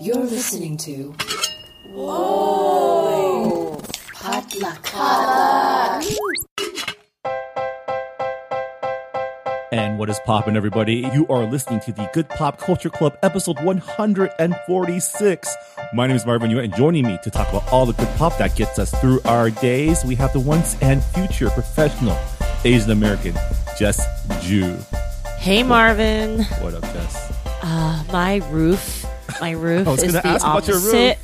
You're listening to. Whoa! Potluck. And what is poppin', everybody? You are listening to the Good Pop Culture Club, episode 146. My name is Marvin Yueh, and joining me to talk about all the good pop that gets us through our days, we have the once and future professional Asian American, Jess Ju. Hey Marvin. What up, Jess? Uh, my roof, my roof I was is the ask about your roof. opposite.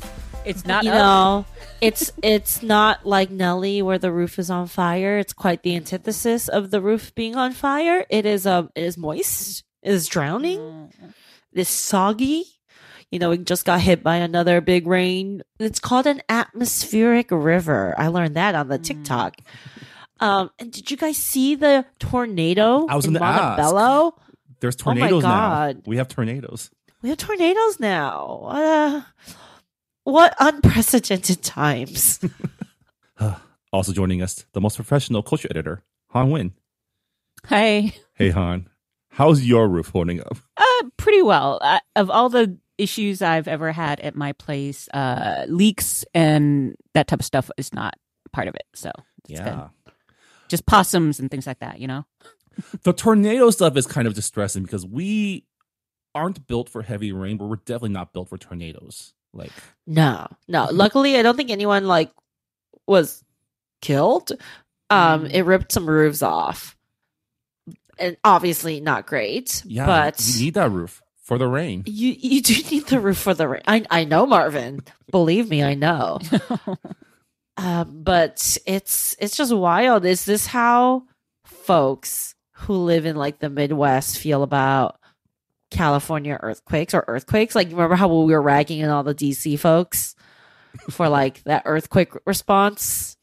It's not You up. know, it's it's not like Nelly where the roof is on fire. It's quite the antithesis of the roof being on fire. It is um, it is moist. It is drowning. It is soggy. You know, we just got hit by another big rain. It's called an atmospheric river. I learned that on the TikTok. Um, and did you guys see the tornado I was in gonna ask. Montebello? There's Oh my tornadoes now. We have tornadoes. We have tornadoes now. What, uh, what unprecedented times. Also joining us, the most professional culture editor, Hanh Nguyen. Hey, Hey, Hanh. How's your roof holding up? uh, pretty well. Uh, of all the issues I've ever had at my place, uh, leaks and that type of stuff is not part of it. So it's good. just possums and things like that. You know. the tornado stuff is kind of distressing because we aren't built for heavy rain, but we're definitely not built for tornadoes. Like, No, no. Luckily, I don't think anyone like was killed. Um, it ripped some roofs off, and obviously not great. yeah, but you need that roof for the rain. you you do need the roof for the rain. I I know, Marvin. Believe me, I know. Um, but it's it's just wild. Is this how folks who live in like the Midwest feel about California earthquakes or earthquakes? Like, remember how we were ragging on all the DC folks for like that earthquake response?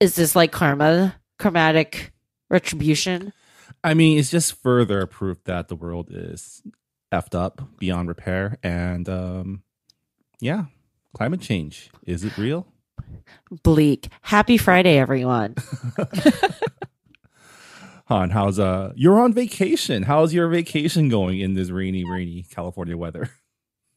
Is this like karma, karmatic retribution? I mean, it's just further proof that the world is effed up beyond repair. And um, yeah, climate change. Is it real? Bleak. Happy Friday, everyone. Hanh, how's uh you're on vacation. How's your vacation going in this rainy, rainy California weather?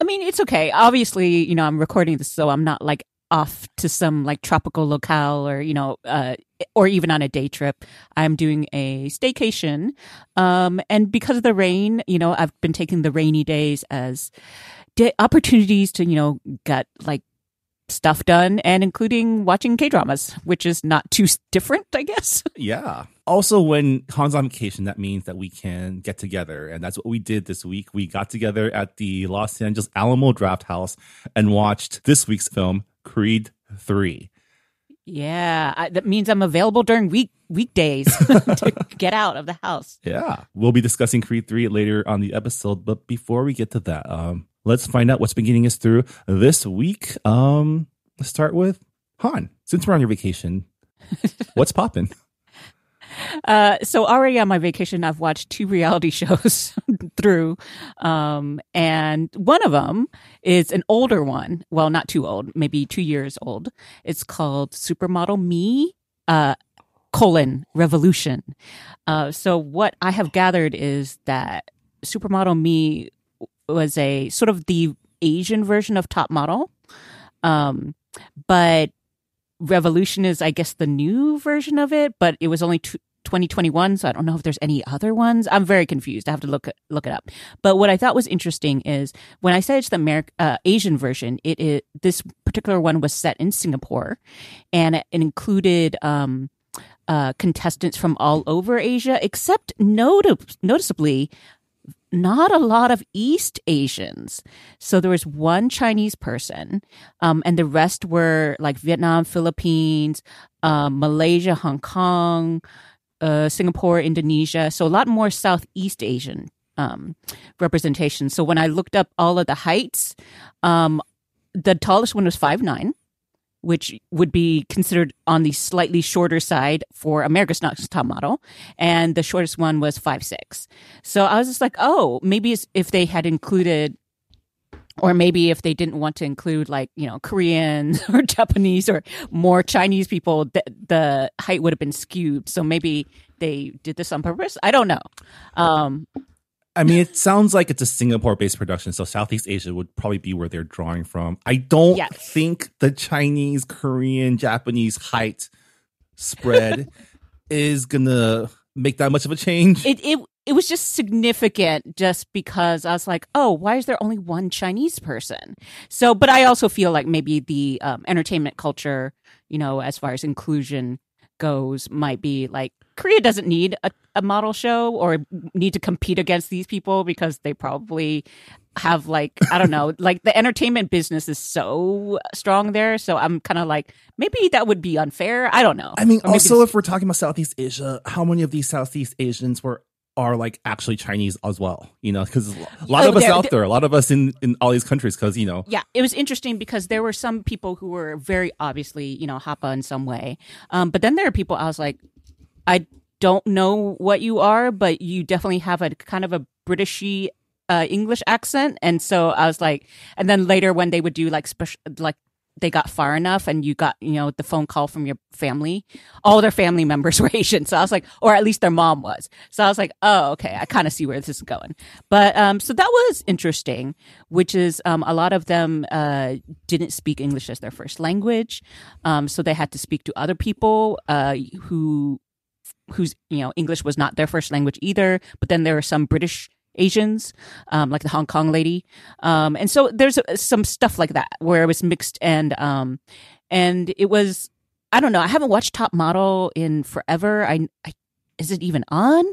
I mean, it's okay. Obviously, you know, I'm recording this, so I'm not like off to some like tropical locale or you know, uh, or even on a day trip. I'm doing a staycation, um, and because of the rain, you know, I've been taking the rainy days as da- opportunities to you know get like stuff done, and including watching K dramas, which is not too different, I guess. Yeah. Also, when Hanh's on vacation, that means that we can get together. And that's what we did this week. We got together at the Los Angeles Alamo Drafthouse and watched this week's film, Creed 3. Yeah, I, that means I'm available during week weekdays to get out of the house. Yeah. We'll be discussing Creed 3 later on the episode. But before we get to that, um, let's find out what's been getting us through this week. Um, let's start with Hanh. Since we're on your vacation, what's popping? Uh, so already on my vacation, I've watched two reality shows through, um, and one of them is an older one. Well, not too old, maybe two years old. It's called Supermodel Me. Uh, colon revolution. Uh, so what I have gathered is that Supermodel Me was a sort of the Asian version of Top Model, um, but Revolution is, I guess, the new version of it, but it was only t- 2021, so I don't know if there's any other ones. I'm very confused. I have to look look it up. But what I thought was interesting is when I said it's the Ameri- uh, Asian version, it is this particular one was set in Singapore, and it included um, uh, contestants from all over Asia, except notab- noticeably not a lot of East Asians. So there was one Chinese person, um, and the rest were like Vietnam, Philippines, um, Malaysia, Hong Kong, uh, Singapore, Indonesia. So a lot more Southeast Asian um, representation. So when I looked up all of the heights, um, the tallest one was five nine. Which would be considered on the slightly shorter side for America's Next Top Model, and the shortest one was five six. So I was just like, oh, maybe if they had included or maybe if they didn't want to include like you know koreans or japanese or more chinese people the, the height would have been skewed. So maybe they did this on purpose. I don't know. Um I mean, it sounds like it's a Singapore based production, so Southeast Asia would probably be where they're drawing from. I don't Yes. think the Chinese, Korean, Japanese height spread is gonna make that much of a change. it it it was just significant just because I was like, oh, why is there only one Chinese person? So, but I also feel like maybe the um, entertainment culture, you know, as far as inclusion goes, might be like Korea doesn't need a, a model show or need to compete against these people because they probably have like I don't know, like the entertainment business is so strong there. So I'm kind of like maybe that would be unfair. I don't know. I mean, Or also, if we're talking about Southeast Asia, how many of these Southeast Asians were are like actually Chinese as well? You know, because a lot Oh, of us out there, a lot of us in in all these countries, because you know, Yeah, it was interesting because there were some people who were very obviously, you know, Hapa in some way. Um, but then there are people I was like, I don't know what you are, but you definitely have a kind of a Britishy uh, English accent. And so I was like, and then later when they would do like special, like they got far enough and you got, you know, the phone call from your family, all their family members were Asian. So I was like, or at least their mom was. So I was like, oh, okay, I kind of see where this is going. But um, so that was interesting, which is um, a lot of them uh, didn't speak English as their first language. Um, so they had to speak to other people uh, who whose you know English was not their first language either. But then there were some British Asians, um, like the Hong Kong lady, um, and so there's uh, some stuff like that where it was mixed and um, and it was I don't know. I haven't watched Top Model in forever. I, I is it even on?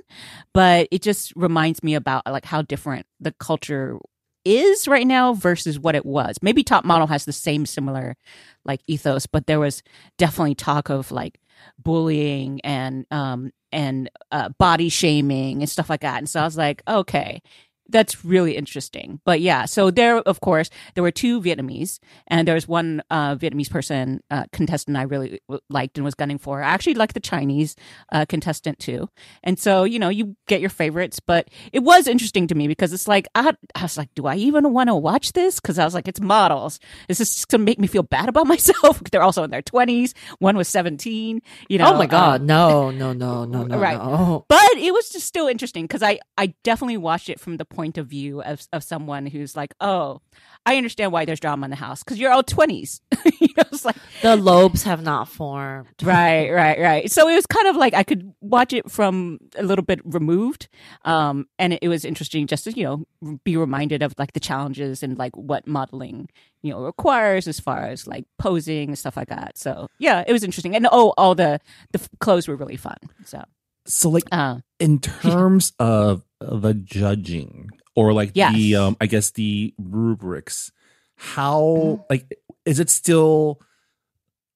But it just reminds me about like how different the culture is right now versus what it was. Maybe Top Model has the same similar like ethos, but there was definitely talk of like bullying and um and uh, body shaming and stuff like that. And so I was like, okay, that's really interesting. But yeah, so there, of course, there were two Vietnamese, and there was one uh, Vietnamese person uh, contestant I really liked and was gunning for. I actually liked the Chinese uh, contestant too. And so you know, you get your favorites, but it was interesting to me because it's like I, I was like, do I even want to watch this? Because I was like, it's models. Is this just gonna make me feel bad about myself? They're also in their twenties. One was seventeen. You know. oh my god, um, no, no, no, no, no, Right. no. but it was just still interesting because I, I definitely watched it from the point of view of, of someone who's like, oh, I understand why there's drama in the house because you're all 20s. you know, it's like, The lobes have not formed. right, right, right. So it was kind of like I could watch it from a little bit removed. Um, and it, it was interesting just to, you know, be reminded of like the challenges and like what modeling, you know, requires as far as like posing and stuff like that. So yeah, it was interesting. And oh, all the, the clothes were really fun. So, so like uh, in terms of the judging or like Yes. the um i guess the rubrics how Mm-hmm. like is it still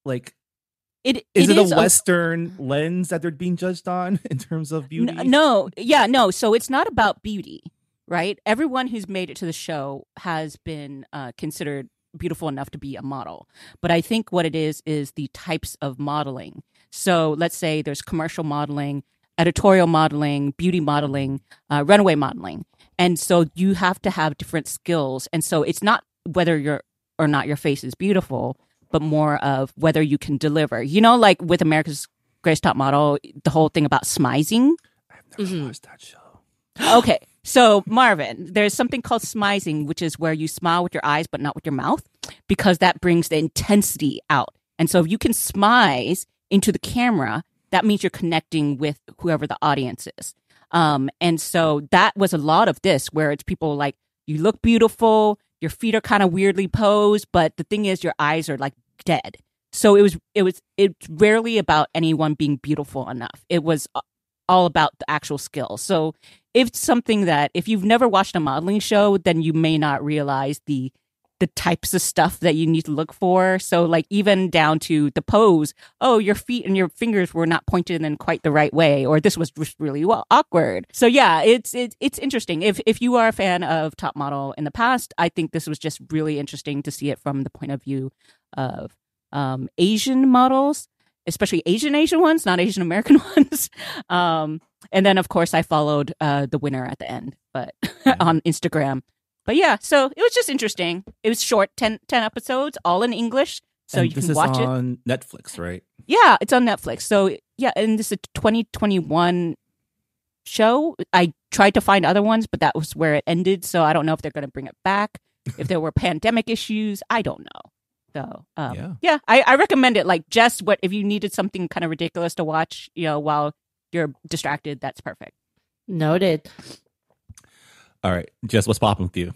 like it, is it, is a western lens that they're being judged on in terms of beauty N- no, yeah, no. So it's not about beauty, right? Everyone who's made it to the show has been uh, considered beautiful enough to be a model. But I think what it is is the types of modeling. So let's say there's commercial modeling, editorial modeling, beauty modeling, uh, runaway modeling. And so you have to have different skills. And so it's not whether you're or not your face is beautiful, but more of whether you can deliver. You know, like with America's Greatest Top Model, the whole thing about smizing. i've never Mhm. watched that show Okay. So, Marvin, there's something called smizing, which is where you smile with your eyes but not with your mouth because that brings the intensity out. And so, if you can smize into the camera, that means you're connecting with whoever the audience is. Um, and so, that was a lot of this where it's people like, you look beautiful, your feet are kind of weirdly posed, but the thing is, your eyes are like dead. So it was, it was, it's rarely about anyone being beautiful enough. It was all about the actual skill. So it's something that if you've never watched a modeling show, then you may not realize the the types of stuff that you need to look for. So like even down to the pose, oh, your feet and your fingers were not pointed in quite the right way, or this was just really well, awkward. So yeah, it's it's it's interesting. If if you are a fan of Top Model in the past, I think this was just really interesting to see it from the point of view of um, Asian models, especially Asian Asian ones, not Asian American ones. Um, and then of course I followed uh, the winner at the end, but on Instagram. But yeah, so it was just interesting. It was short, 10, 10 episodes, all in English, so And you this can is watch it. on netflix right Yeah, it's on Netflix. So yeah, and this is 2021 show. I tried to find other ones, but that was where it ended. So I don't know if they're going to bring it back. if there were pandemic issues, I don't know. So um, Yeah. yeah, I, I recommend it. Like just what if you needed something kind of ridiculous to watch, you know, while you're distracted, that's perfect. Noted. All right, Jess, what's popping with you?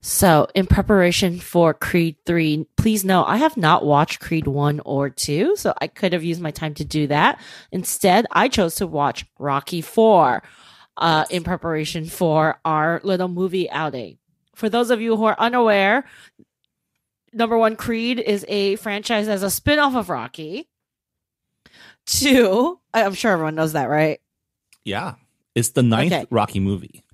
So, in preparation for Creed 3, please know I have not watched Creed 1 or 2, so I could have used my time to do that. Instead, I chose to watch Rocky 4 uh, in preparation for our little movie outing. For those of you who are unaware, number one, Creed is a franchise as a spin off of Rocky. Two, I'm sure everyone knows that, right? Yeah, it's the ninth Okay. Rocky movie.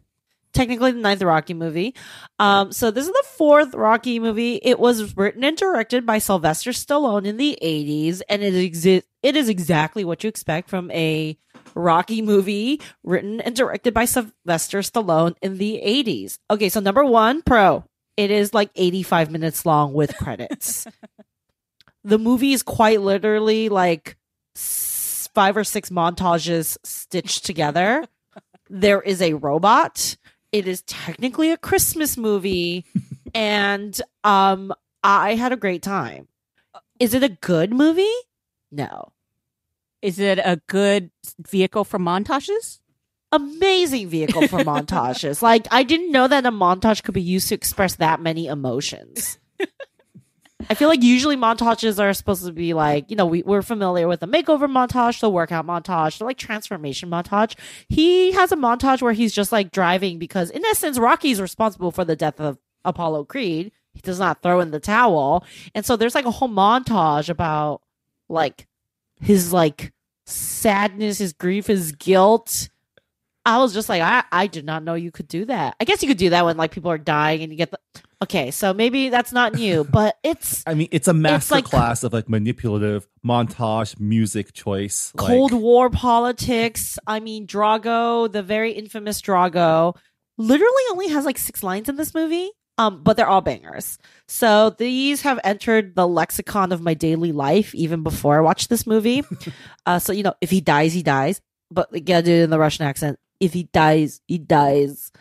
Technically the ninth Rocky movie. Um, so this is the fourth Rocky movie. It was written and directed by Sylvester Stallone in the '80s, and it exi- It is exactly what you expect from a Rocky movie written and directed by Sylvester Stallone in the '80s. Okay, so number one, pro. It is like 85 minutes long with credits. the movie is quite literally like five or six montages stitched together. there is a robot. It is technically a Christmas movie, and um, I had a great time. Is it a good movie? No. Is it a good vehicle for montages? Amazing vehicle for montages. Like I didn't know that a montage could be used to express that many emotions. I feel like usually montages are supposed to be like, you know, we, we're familiar with the makeover montage, the workout montage, the like transformation montage. He has a montage where he's just like driving because, in essence, Rocky's responsible for the death of Apollo Creed. He does not throw in the towel. And so there's like a whole montage about like his like sadness, his grief, his guilt. I was just like, I, I did not know you could do that. I guess you could do that when like people are dying and you get the okay. So maybe that's not new, but it's I mean, it's a master like- class of like manipulative montage music choice. like- Cold War politics. I mean, Drago, the very infamous Drago, literally only has like six lines in this movie. Um, but they're all bangers. So these have entered the lexicon of my daily life even before I watched this movie. uh, so you know, if he dies, he dies. But you gotta do it in the Russian accent. If he dies, he dies.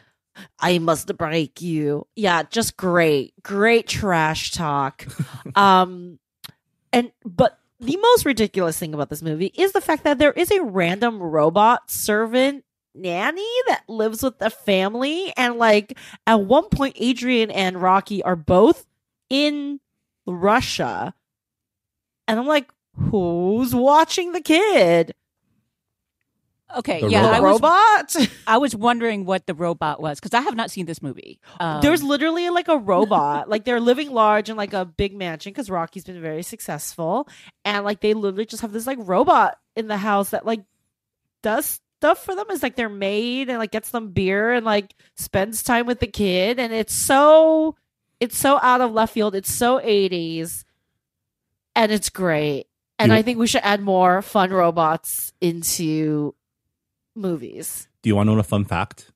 I must break you. Yeah, just great, great trash talk. um, and but the most ridiculous thing about this movie is the fact that there is a random robot servant nanny that lives with the family and like at one point Adrian and Rocky are both in Russia and I'm like who's watching the kid Okay, The yeah, the I was robot I was wondering what the robot was because I have not seen this movie. Um, There's literally like a robot. like they're living large in like a big mansion because Rocky's been very successful. And like they literally just have this like robot in the house that like does stuff for them. It's like their maid and like gets them beer and like spends time with the kid. And it's so it's so out of left field. It's so 80s. And it's great. And You- I think we should add more fun robots into movies. Do you want to know a fun fact?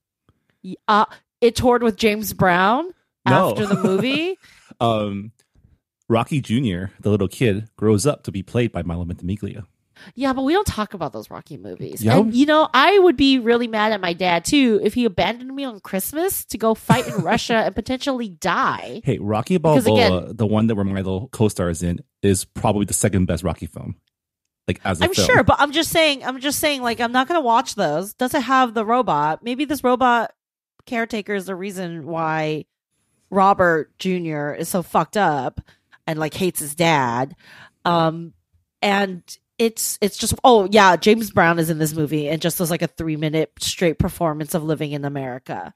Uh, it toured with James Brown No. after the movie. Um, Rocky Jr., the little kid, grows up to be played by Milo Ventimiglia. yeah, but we don't talk about those Rocky movies. Yeah. And you know, I would be really mad at my dad too if he abandoned me on Christmas to go fight in Russia and potentially die. Hey, Rocky Balboa, again- the one that where Milo co-stars in, is probably the second best Rocky film. Like as a I'm film. sure, but I'm just saying, I'm just saying, like, I'm not gonna watch those. Does it have the robot? Maybe this robot caretaker is the reason why Robert Jr. is so fucked up and like hates his dad. Um, and it's it's just oh yeah, James Brown is in this movie and just does like a three minute straight performance of living in America.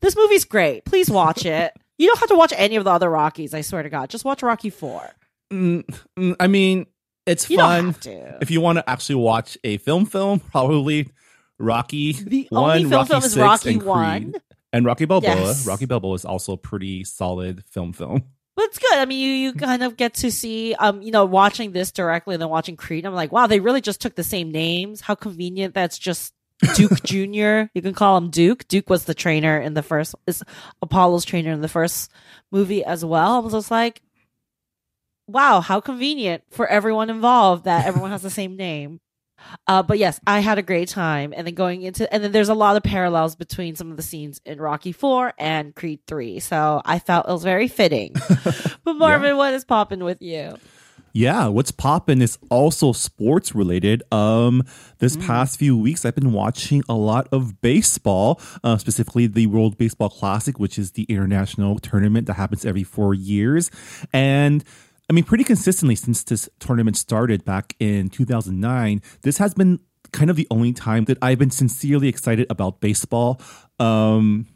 This movie's great. Please watch it. You don't have to watch any of the other Rockies. I swear to God, just watch Rocky Four. Mm, mm, I mean, it's You fun. don't have to. If you want to actually watch a film, film probably Rocky The one, only film Rocky film is six, Rocky and Creed. One. and Rocky Balboa. Yes. Rocky Balboa is also a pretty solid film. Film. But it's good. I mean, you, you kind of get to see, um, you know, watching this directly and then watching Creed. I'm like, wow, they really just took the same names. How convenient. That's just Duke Jr. You can call him Duke. Duke was the trainer in the first, is Apollo's trainer in the first movie as well. I was just like, wow, how convenient for everyone involved that everyone has the same name. Uh, but yes, I had a great time. And then going into, and then there's a lot of parallels between some of the scenes in Rocky Four and Creed Three. So I felt it was very fitting. but Marvin, what is popping with you? Yeah, what's popping is also sports related. Um, this past few weeks, I've been watching a lot of baseball, uh, specifically the World Baseball Classic, which is the international tournament that happens every four years. And I mean, pretty consistently since this tournament started back in 2009, this has been kind of the only time that I've been sincerely excited about baseball. Um,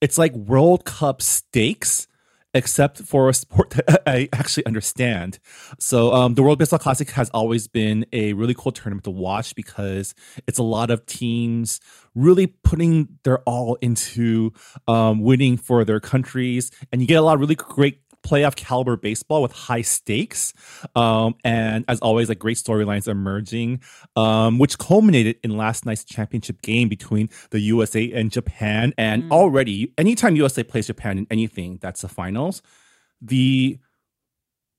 it's like World Cup stakes except for a sport that I actually understand. So um, the World Baseball Classic has always been a really cool tournament to watch because it's a lot of teams really putting their all into um, winning for their countries, and you get a lot of really great playoff caliber baseball with high stakes. Um, and as always, like great storylines emerging, um, which culminated in last night's championship game between the USA and Japan. And already, anytime USA plays Japan in anything, that's the finals. The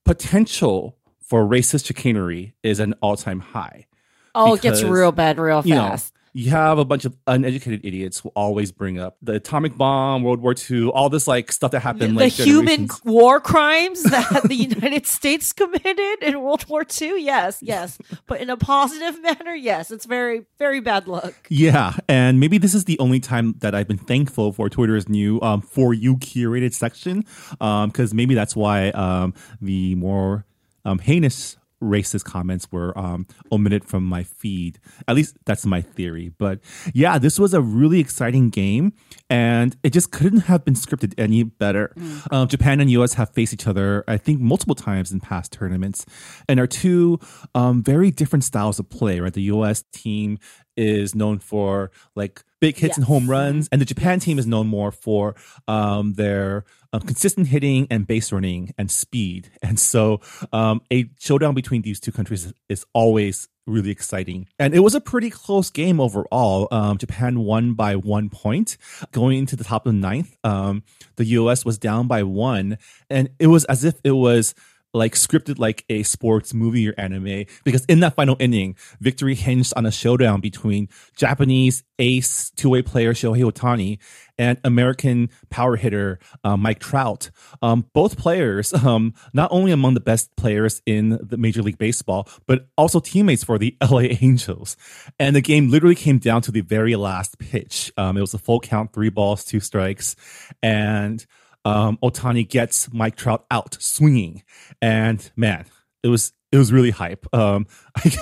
potential for racist chicanery is an all time high. Oh, it gets real bad real You know, fast. You have a bunch of uneducated idiots who always bring up the atomic bomb, World War II, all this like stuff that happened. the like human war crimes that the United States committed in World War II. Yes, yes, but in a positive manner. Yes, it's very, very bad luck. Yeah, and maybe this is the only time that I've been thankful for Twitter's new um, for you curated section, because maybe that's why um, the more um, heinous racist comments were um, omitted from my feed. At least that's my theory. But yeah, this was a really exciting game, and it just couldn't have been scripted any better. Um, Japan and US have faced each other, I think, multiple times in past tournaments, and are two um, very different styles of play. Right, the US team is known for like big hits and home runs, and the Japan team is known more for um, their um, consistent hitting and base running and speed. And so, um, a showdown between these two countries is, is always really exciting. And it was a pretty close game overall. Um, Japan won by one point going into the top of the ninth. Um, the U.S. was down by one, and it was as if it was like scripted like a sports movie or anime because in that final inning, victory hinged on a showdown between Japanese ace two-way player Shohei Ohtani and American power hitter uh, Mike Trout. Um, both players, um, not only among the best players in the Major League Baseball, but also teammates for the LA Angels. And the game literally came down to the very last pitch. Um, it was a full count, three balls, two strikes, and um, Ohtani gets Mike Trout out swinging, and man, it was it was really hype. Um, I,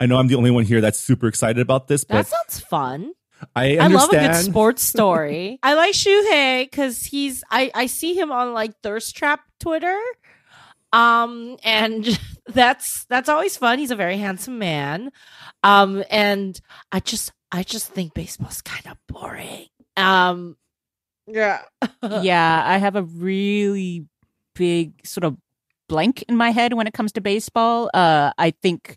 I know I'm the only one here that's super excited about this, but That sounds fun. I I love a good sports story. I like Shohei because he's I I see him on like Thirst Trap Twitter, um, and that's that's always fun. He's a very handsome man, um, and I just I just think baseball's kind of boring. Um, yeah, yeah, I have a really big sort of blank in my head when it comes to baseball. Uh, I think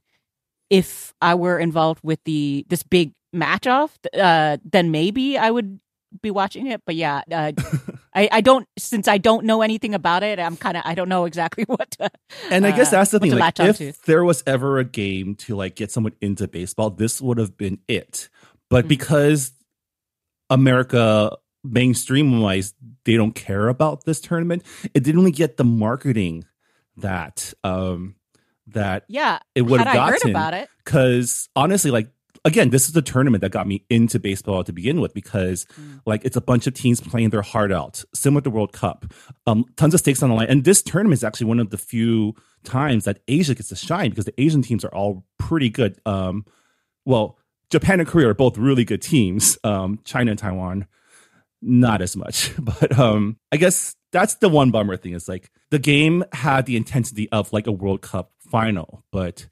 if I were involved with the this big match off, uh, then maybe I would be watching it. But yeah, uh, I, I don't since I don't know anything about it. I'm kind of I don't know exactly what. To, And I guess uh, that's the what thing. Like, if onto. there was ever a game to like get someone into baseball, this would have been it. But Mhm. because America mainstream wise, they don't care about this tournament. It didn't really get the marketing that um that yeah, it would have I heard gotten. about it? Because honestly, like again, this is the tournament that got me into baseball to begin with because Mm. like it's a bunch of teams playing their heart out, similar to World Cup. Um, tons of stakes on the line, and this tournament is actually one of the few times that Asia gets to shine because the Asian teams are all pretty good. Um, well, Japan and Korea are both really good teams. Um, China and Taiwan, not as much. But um, I guess that's the one bummer thing is like the game had the intensity of like a World Cup final, but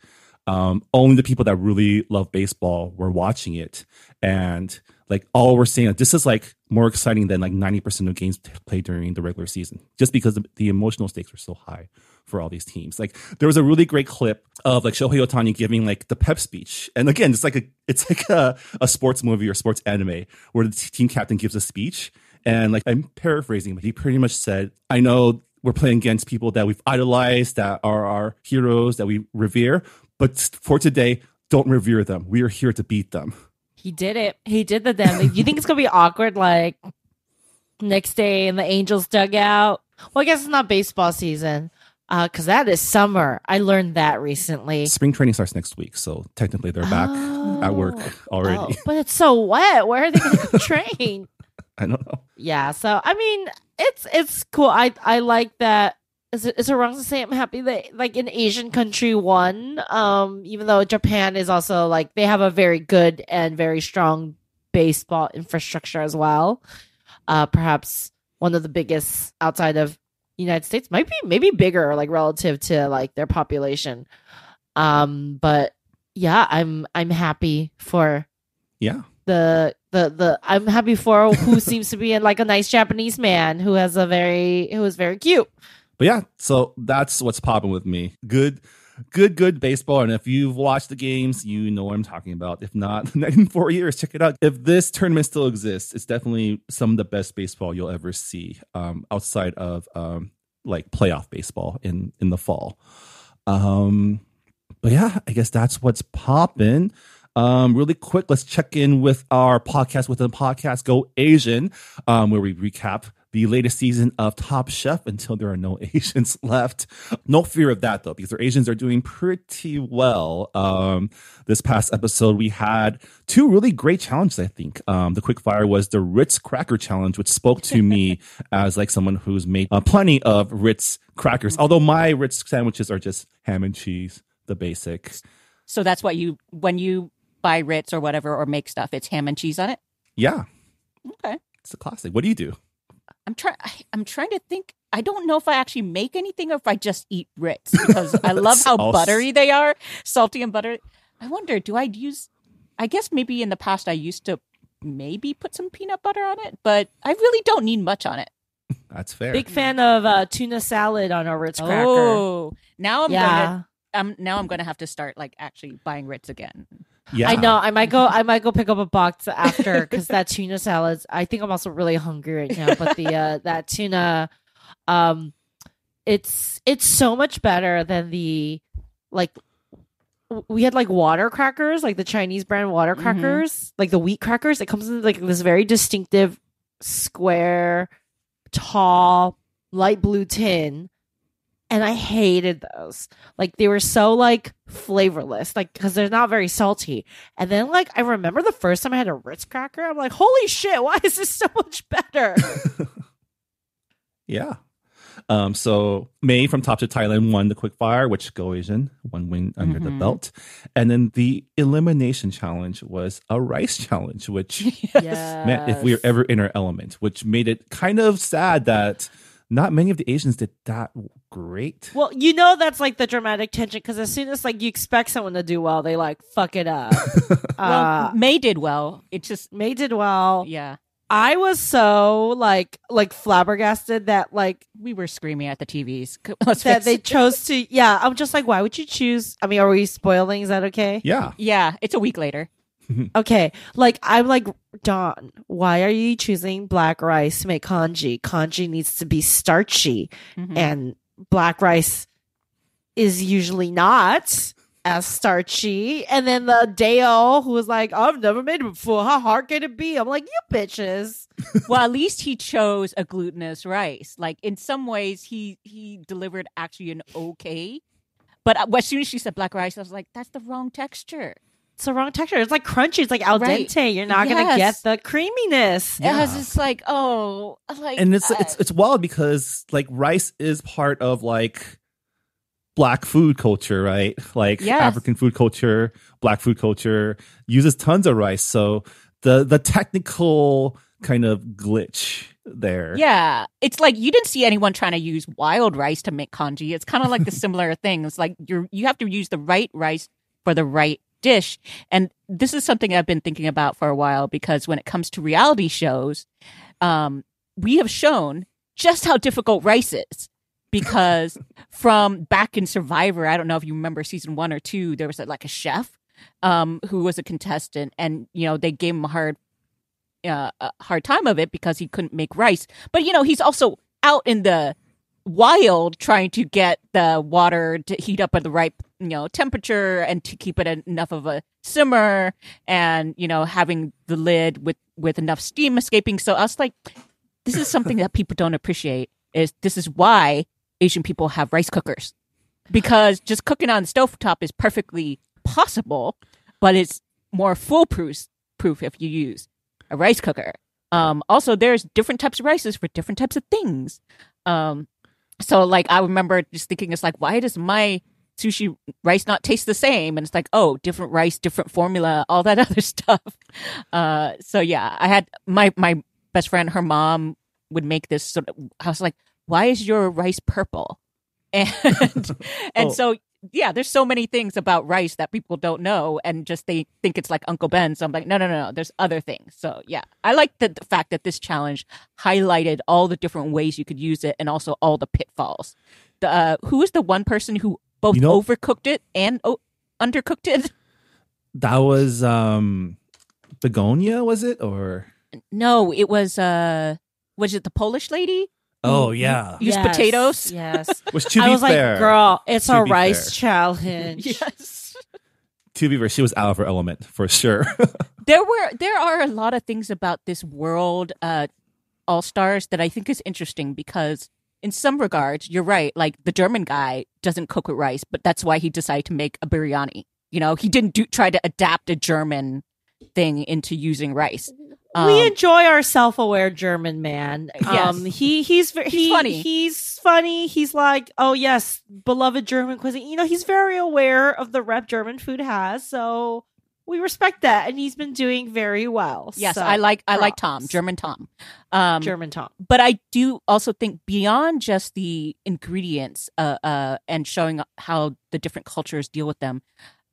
um, only the people that really love baseball were watching it. And like all we're saying, this is like more exciting than like 90% of games played during the regular season, just because the, the emotional stakes are so high for all these teams. Like there was a really great clip of like Shohei Ohtani giving like the pep speech. And again, it's like a, it's like a, a sports movie or sports anime where the team captain gives a speech. And like I'm paraphrasing, but he pretty much said, I know we're playing against people that we've idolized, that are our heroes, that we revere. But for today, don't revere them. We are here to beat them. He did it. He did the damn. you think it's gonna be awkward? Like next day in the Angels dugout. Well, I guess it's not baseball season uh, because that is summer. I learned that recently. Spring training starts next week, so technically they're back at work Oh. already. Oh, but it's so wet. Where are they going to train? I don't know. yeah. So I mean, it's it's cool. I I like that. Is it is it wrong to say I'm happy that like an Asian country won? Um, even though Japan is also like they have a very good and very strong baseball infrastructure as well. Uh, perhaps one of the biggest outside of United States, might be maybe bigger, like relative to like their population. Um, but yeah, I'm I'm happy for Yeah. the the the I'm happy for who seems to be in like a nice Japanese man who has a very who is very cute. But yeah, so that's what's popping with me. Good, good, good baseball. And if you've watched the games, you know what I'm talking about. If not, in four years, check it out. If this tournament still exists, it's definitely some of the best baseball you'll ever see um, outside of um, like playoff baseball in in the fall. Um, but yeah, I guess that's what's popping. Um, really quick, let's check in with our podcast within the podcast Go Asian, um, where we recap the latest season of Top Chef until there are no Asians left. No fear of that though, because our Asians are doing pretty well. Um, this past episode, we had two really great challenges, I think. Um, the quick fire was the Ritz Cracker Challenge, which spoke to me as like someone who's made uh, plenty of Ritz crackers, although my Ritz sandwiches are just ham and cheese, the basics. So that's what you when you buy Ritz or whatever or make stuff, it's ham and cheese on it. Yeah, Okay. it's a classic. What do you do? I'm trying. I'm trying to think. I don't know if I actually make anything or if I just eat Ritz because I love how All buttery they are, salty and buttery. I wonder, do I use? I guess maybe in the past I used to maybe put some peanut butter on it, but I really don't need much on it. That's fair. Big fan of uh, tuna salad on a Ritz cracker. Oh, now I'm yeah. gonna. I'm now I'm gonna have to start like actually buying Ritz again. Yeah, I know. I might go. I might go pick up a box after because that tuna salad. I think I'm also really hungry right now. But the uh, that tuna, um, it's it's so much better than the like. We had like water crackers, like the Chinese brand water Mhm. crackers, like the wheat crackers. It comes in like this very distinctive square, tall, light blue tin and I hated those. Like they were so like flavorless, like because they're not very salty. And then like I remember the first time I had a Ritz cracker, I'm like, holy shit, why is this so much better? Yeah. Um, so May from Top to Thailand won the quickfire, which Go Asian one win under the Mhm. belt, and then the elimination challenge was a rice challenge, which yes. meant if we were ever in our element, which made it kind of sad that not many of the Asians did that great. Well, you know that's like the dramatic tension because as soon as like you expect someone to do well, they like fuck it up. Well, uh, May did well. It just May did well. yeah, I was so like like flabbergasted that like we were screaming at the TVs. Let's that they chose to. Yeah, I'm just like, why would you choose? I mean, are we spoiling? Is that okay? Yeah, Yeah, it's a week later. Okay, like I'm like Dawn Why are you choosing black rice to make congee? Congee needs to be starchy, Mhm. and black rice is usually not as starchy. And then the Deo who was like, "I've never made it before. How hard can it be?" I'm like, "You bitches." well, at least he chose a glutinous rice. Like in some ways, he he delivered actually an okay. But uh, as soon as she said black rice, I was like, that's the wrong texture. It's the wrong texture. It's like crunchy. It's like al Right. dente. You're not gonna get the creaminess. It was Yeah. just like, oh, like, and it's uh, it's it's wild because like rice is part of like black food culture, right? Like Yes. African food culture, black food culture uses tons of rice. So the the technical kind of glitch there. Yeah, it's like you didn't see anyone trying to use wild rice to make congee. It's kind of like the similar thing. It's like you're you have to use the right rice for the right dish. And this is something I've been thinking about for a while because when it comes to reality shows, um, we have shown just how difficult rice is. Because from back in Survivor, I don't know if you remember season one or two, there was like a chef um, who was a contestant, and you know they gave him a hard uh, a hard time of it because he couldn't make rice. But you know, he's also out in the wild trying to get the water to heat up at the right you know temperature and to keep it enough of a simmer and you know having the lid with with enough steam escaping. So i was like this is something that people don't appreciate is this is why asian people have rice cookers. Because just cooking on the stovetop is perfectly possible but it's more foolproof proof if you use a rice cooker. Um also there's different types of rices for different types of things. Um so like I remember just thinking it's like why does my sushi rice not taste the same and it's like oh different rice different formula all that other stuff uh so yeah I had my my best friend her mom would make this sort of I was like why is your rice purple and and Oh. so yeah there's so many things about rice that people don't know and just they think it's like Uncle Ben so I'm like no no no no there's other things so yeah I like the, the fact that this challenge highlighted all the different ways you could use it and also all the pitfalls. The uh, who is the one person who both You know- overcooked it and o- undercooked it? That was um Begoña, was it? Or No, it was uh was it the Polish lady? oh yeah. Use potatoes? Yes. Which to I was fair, like, girl, it's a rice fair. challenge. Yes. to be fair, she was out of her element for sure. There were there are a lot of things about this world uh All Stars that I think is interesting because in some regards, you're right. Like the German guy doesn't cook with rice, but that's why he decided to make a biryani. You know, he didn't do try to adapt a German thing into using rice. we Um, enjoy our self-aware German man. Yes. Um, he he's ve- He's funny. He's funny. He's like, oh yes, beloved German cuisine. You know, he's very aware of the rep German food has. So we respect that, and he's been doing very well. Yes, So, I like I like Tom. German Tom. Um, German Tom. but I do also think beyond just the ingredients uh, uh, and showing how the different cultures deal with them,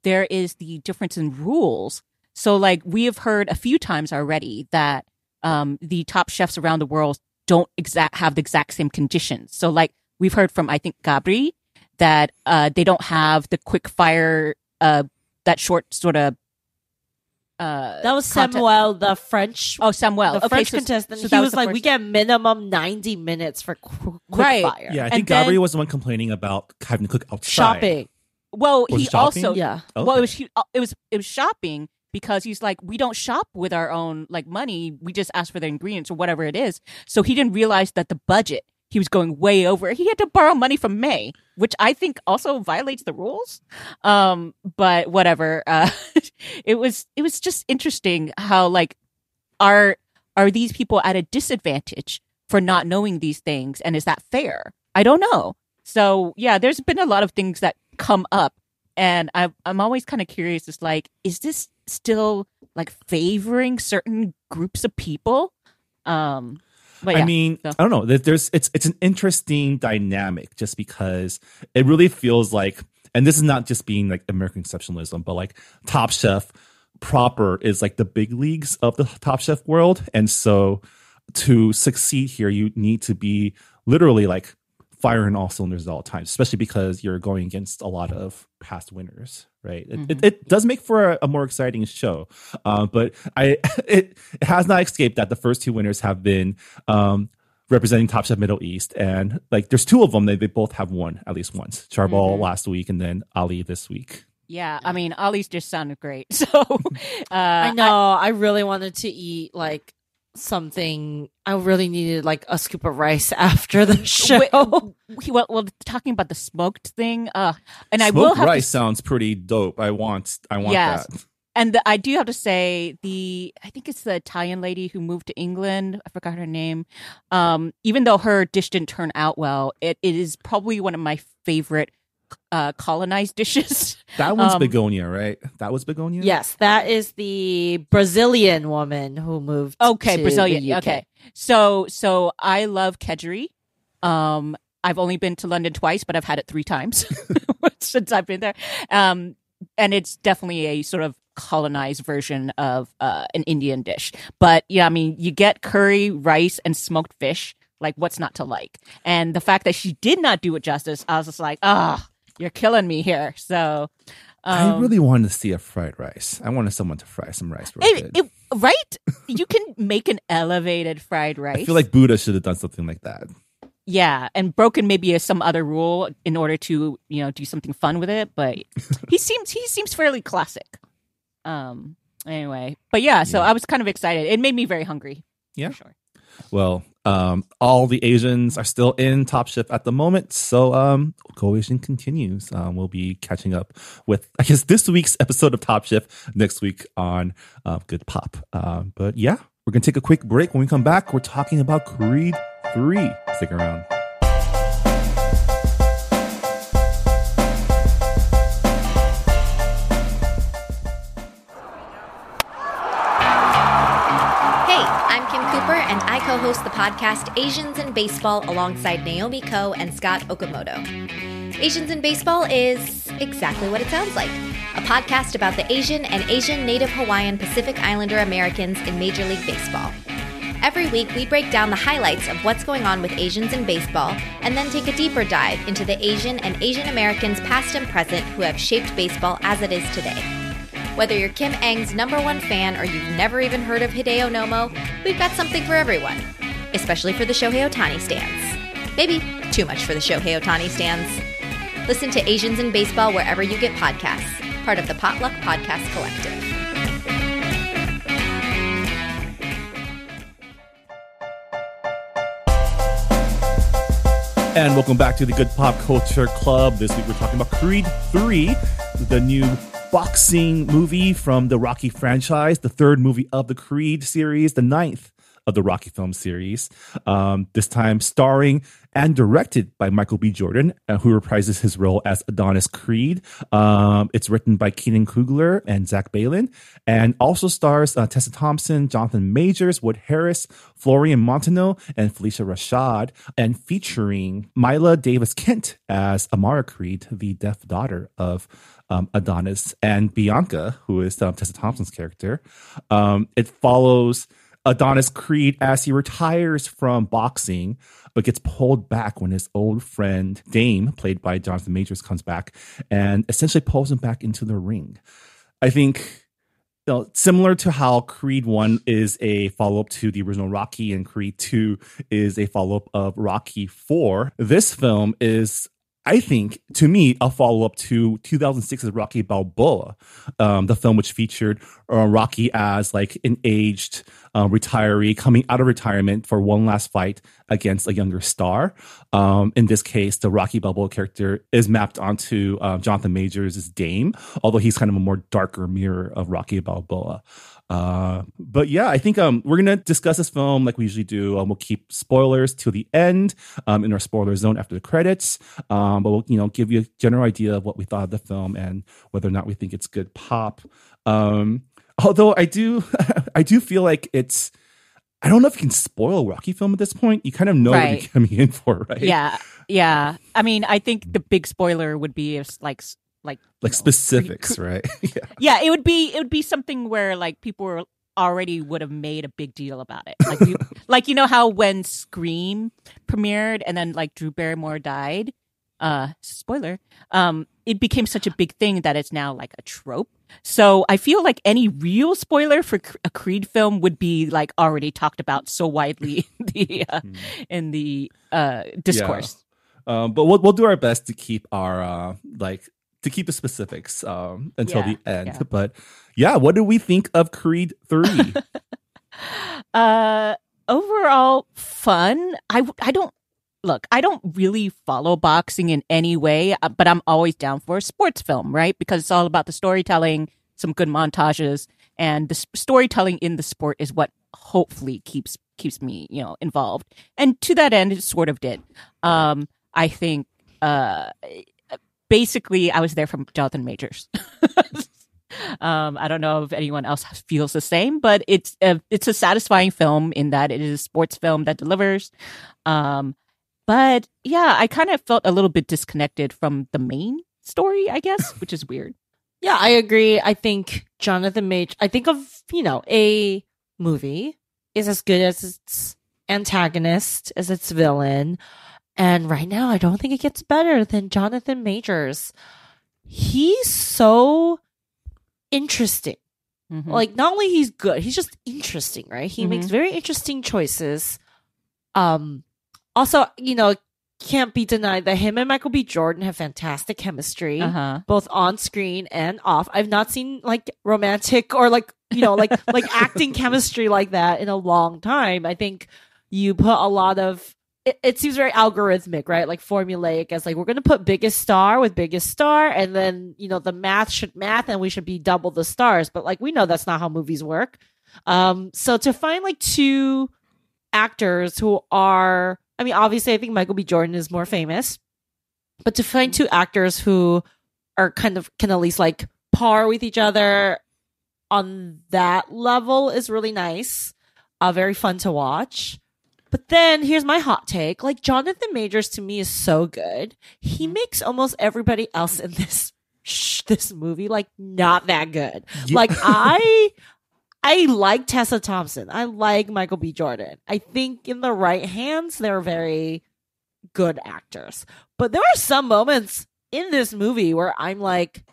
there is the difference in rules. So, like we have heard a few times already that um, the top chefs around the world don't exact have the exact same conditions. So, like we've heard from I think Gabri that uh, they don't have the quick fire, uh, that short sort of. Uh, That was content- Samuel, the French. Oh, Samuel. the okay, French so- contestant. so he that was, the like, first- we get minimum ninety minutes for qu- quick Right. fire. yeah, I And think then- Gabriel was the one complaining about having to cook outside. shopping. Well, Was he shopping? also Yeah, well, it was he- uh, it was it was shopping because he's like we don't shop with our own like money. We just ask for the ingredients or whatever it is. So he didn't realize that the budget he was going way over. He had to borrow money from May, which I think also violates the rules. Um, but whatever. Uh, it was it was just interesting how like are are these people at a disadvantage for not knowing these things and is that fair i don't know so yeah there's been a lot of things that come up and I, i'm always kind of curious it's like is this still like favoring certain groups of people um but yeah I mean, so- I don't know. There's it's it's an interesting dynamic just because it really feels like, and this is not just being like American exceptionalism, but like Top Chef proper is like the big leagues of the Top Chef world, and so to succeed here, you need to be literally like firing all cylinders at all times, especially because you're going against a lot of past winners, right? It, it, it does make for a, a more exciting show, uh, but I it, it has not escaped that the first two winners have been um, representing Top Chef Middle East, and like there's two of them they, they both have won at least once. Charbel Mhm. last week, and then Ali this week. yeah i mean Ali's just sounded great so uh I know. I, really wanted to eat like something. I really needed like a scoop of rice after the show. Wait, we- well, well, talking about the smoked thing, uh, and I will have rice to, sounds pretty dope. I want I want Yes. that. and the, I do have to say the I think it's the Italian lady who moved to England. I forgot her name. Um, even though her dish didn't turn out well, it, it is probably one of my favorite uh, colonized dishes. That one's Um, Begoña, right? That was Begoña. yes, that is the Brazilian woman who moved. Okay, to Brazilian. the UK. Okay, so so I love kedgeree. Um, I've only been to London twice, but I've had it three times since I've been there. Um, and it's definitely a sort of colonized version of uh, an Indian dish. But yeah, I mean, you get curry, rice, and smoked fish. Like, what's not to like? And the fact that she did not do it justice, I was just like, ah, you're killing me here. So, I um, really wanted to see a fried rice. I wanted someone to fry some rice. It, it, right? you can make an elevated fried rice. I feel like Buddha should have done something like that. yeah, and broken maybe some other rule in order to you know do something fun with it. But he seems he seems fairly classic. Um. Anyway, but yeah, so Yeah. I was kind of excited. It made me very hungry. Yeah. for sure. Well, um, all the Asians are still in Top Chef at the moment, so um, Asian continues. Um, we'll be catching up with, I guess, this week's episode of Top Chef next week on uh, Good Pop. Um, but yeah, we're gonna take a quick break. When we come back, we're talking about Creed Three. Stick around. Host the podcast Asians in Baseball alongside Naomi Ko and Scott Okamoto. Asians in Baseball is exactly what it sounds like a podcast about the Asian and Asian Native Hawaiian Pacific Islander Americans in Major League Baseball. Every week, we break down the highlights of what's going on with Asians in baseball and then take a deeper dive into the Asian and Asian Americans past and present who have shaped baseball as it is today. Whether you're Kim Eng's number one fan or you've never even heard of Hideo Nomo, we've got something for everyone, especially for the Shohei Ohtani stands. Maybe too much for the Shohei Ohtani stands. Listen to Asians in Baseball wherever you get podcasts, part of the Potluck Podcast Collective. And welcome back to the Good Pop Culture Club. This week we're talking about Creed 3, the new boxing movie from the Rocky franchise, the third movie of the Creed series, the ninth of the Rocky film series. Um, this time starring and directed by Michael B. Jordan, uh, who reprises his role as Adonis Creed. Um, it's written by Keenan Coogler and Zach Baylin, and also stars uh, Tessa Thompson, Jonathan Majors, Wood Harris, Florian Munteanu, and Phylicia Rashad, and featuring Mila Davis Kent as Amara Creed, the deaf daughter of um, Adonis, and Bianca, who is um, Tessa Thompson's character. Um, it follows Adonis Creed as he retires from boxing, but gets pulled back when his old friend Dame, played by Jonathan Majors, comes back and essentially pulls him back into the ring. I think you know, similar to how Creed 1 is a follow up to the original Rocky and Creed 2 is a follow up of Rocky 4, this film is. I think, to me, a follow up to 2006's Rocky Balboa, um, the film which featured uh, Rocky as like an aged uh, retiree coming out of retirement for one last fight against a younger star. Um, in this case, the Rocky Balboa character is mapped onto uh, Jonathan Majors' Dame, although he's kind of a more darker mirror of Rocky Balboa. Uh, but yeah, I think um, we're gonna discuss this film like we usually do. Um, we'll keep spoilers till the end um, in our spoiler zone after the credits. Um, but we'll you know give you a general idea of what we thought of the film and whether or not we think it's good pop. Um, although I do, I do feel like it's. I don't know if you can spoil a Rocky film at this point. You kind of know what you're coming in for, right? Yeah, yeah. I mean, I think the big spoiler would be if like like like know, specifics, right? yeah. yeah, it would be it would be something where like people were already would have made a big deal about it. Like you, like you know how when Scream premiered and then like Drew Barrymore died, uh spoiler, um it became such a big thing that it's now like a trope. So I feel like any real spoiler for a Creed film would be like already talked about so widely in the uh, in the uh discourse. Um, but we'll we'll do our best to keep our uh, like to keep the specifics um, until Yeah, the end. yeah. But yeah, what do we think of Creed Three? Uh, overall fun. I I don't look. I don't really follow boxing in any way, uh, but I'm always down for a sports film, right? Because it's all about the storytelling, some good montages, and the s- storytelling in the sport is what hopefully keeps keeps me, you know, involved. And to that end, it sort of did. Um, I think. Uh, basically, I was there from Jonathan Majors. Um, I don't know if anyone else feels the same, but it's a, it's a satisfying film in that it is a sports film that delivers. Um, but yeah, I kind of felt a little bit disconnected from the main story, I guess, which is weird. Yeah, I agree. I think Jonathan Major. I think of you know a movie is as good as its antagonist as its villain, and right now I don't think it gets better than Jonathan Majors. He's so interesting. Mhm. Like not only he's good, he's just interesting, right? He Mhm. makes very interesting choices. Um also, you know, can't be denied that him and Michael B. Jordan have fantastic chemistry, Uh-huh. both on screen and off. I've not seen like romantic or like you know like like acting chemistry like that in a long time. I think you put a lot of it, it seems very algorithmic, right? Like formulaic as like we're to put biggest star with biggest star, and then you know the math should math, and we should be double the stars. But like we know that's not how movies work. Um, so to find like two actors who are, I mean, obviously, I think Michael B. Jordan is more famous, but to find two actors who are kind of can at least like par with each other on that level is really nice. Uh, very fun to watch. But then here's my hot take. Like Jonathan Majors to me is so good. He mm-hmm. makes almost everybody else in this this movie like not that good. Yeah. Like I I like Tessa Thompson. I like Michael B. Jordan. I think in the right hands they're very good actors. But there are some moments in this movie where I'm like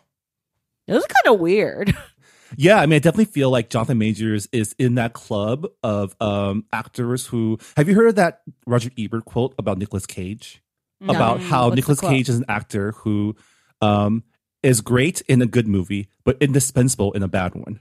this is kind of weird. Yeah, I mean, I definitely feel like Jonathan Majors is in that club of um, actors who. Have you heard of that Roger Ebert quote about Nicolas Cage? About how What's Nicolas? Cage is an actor who um, is great in a good movie, but indispensable in a bad one.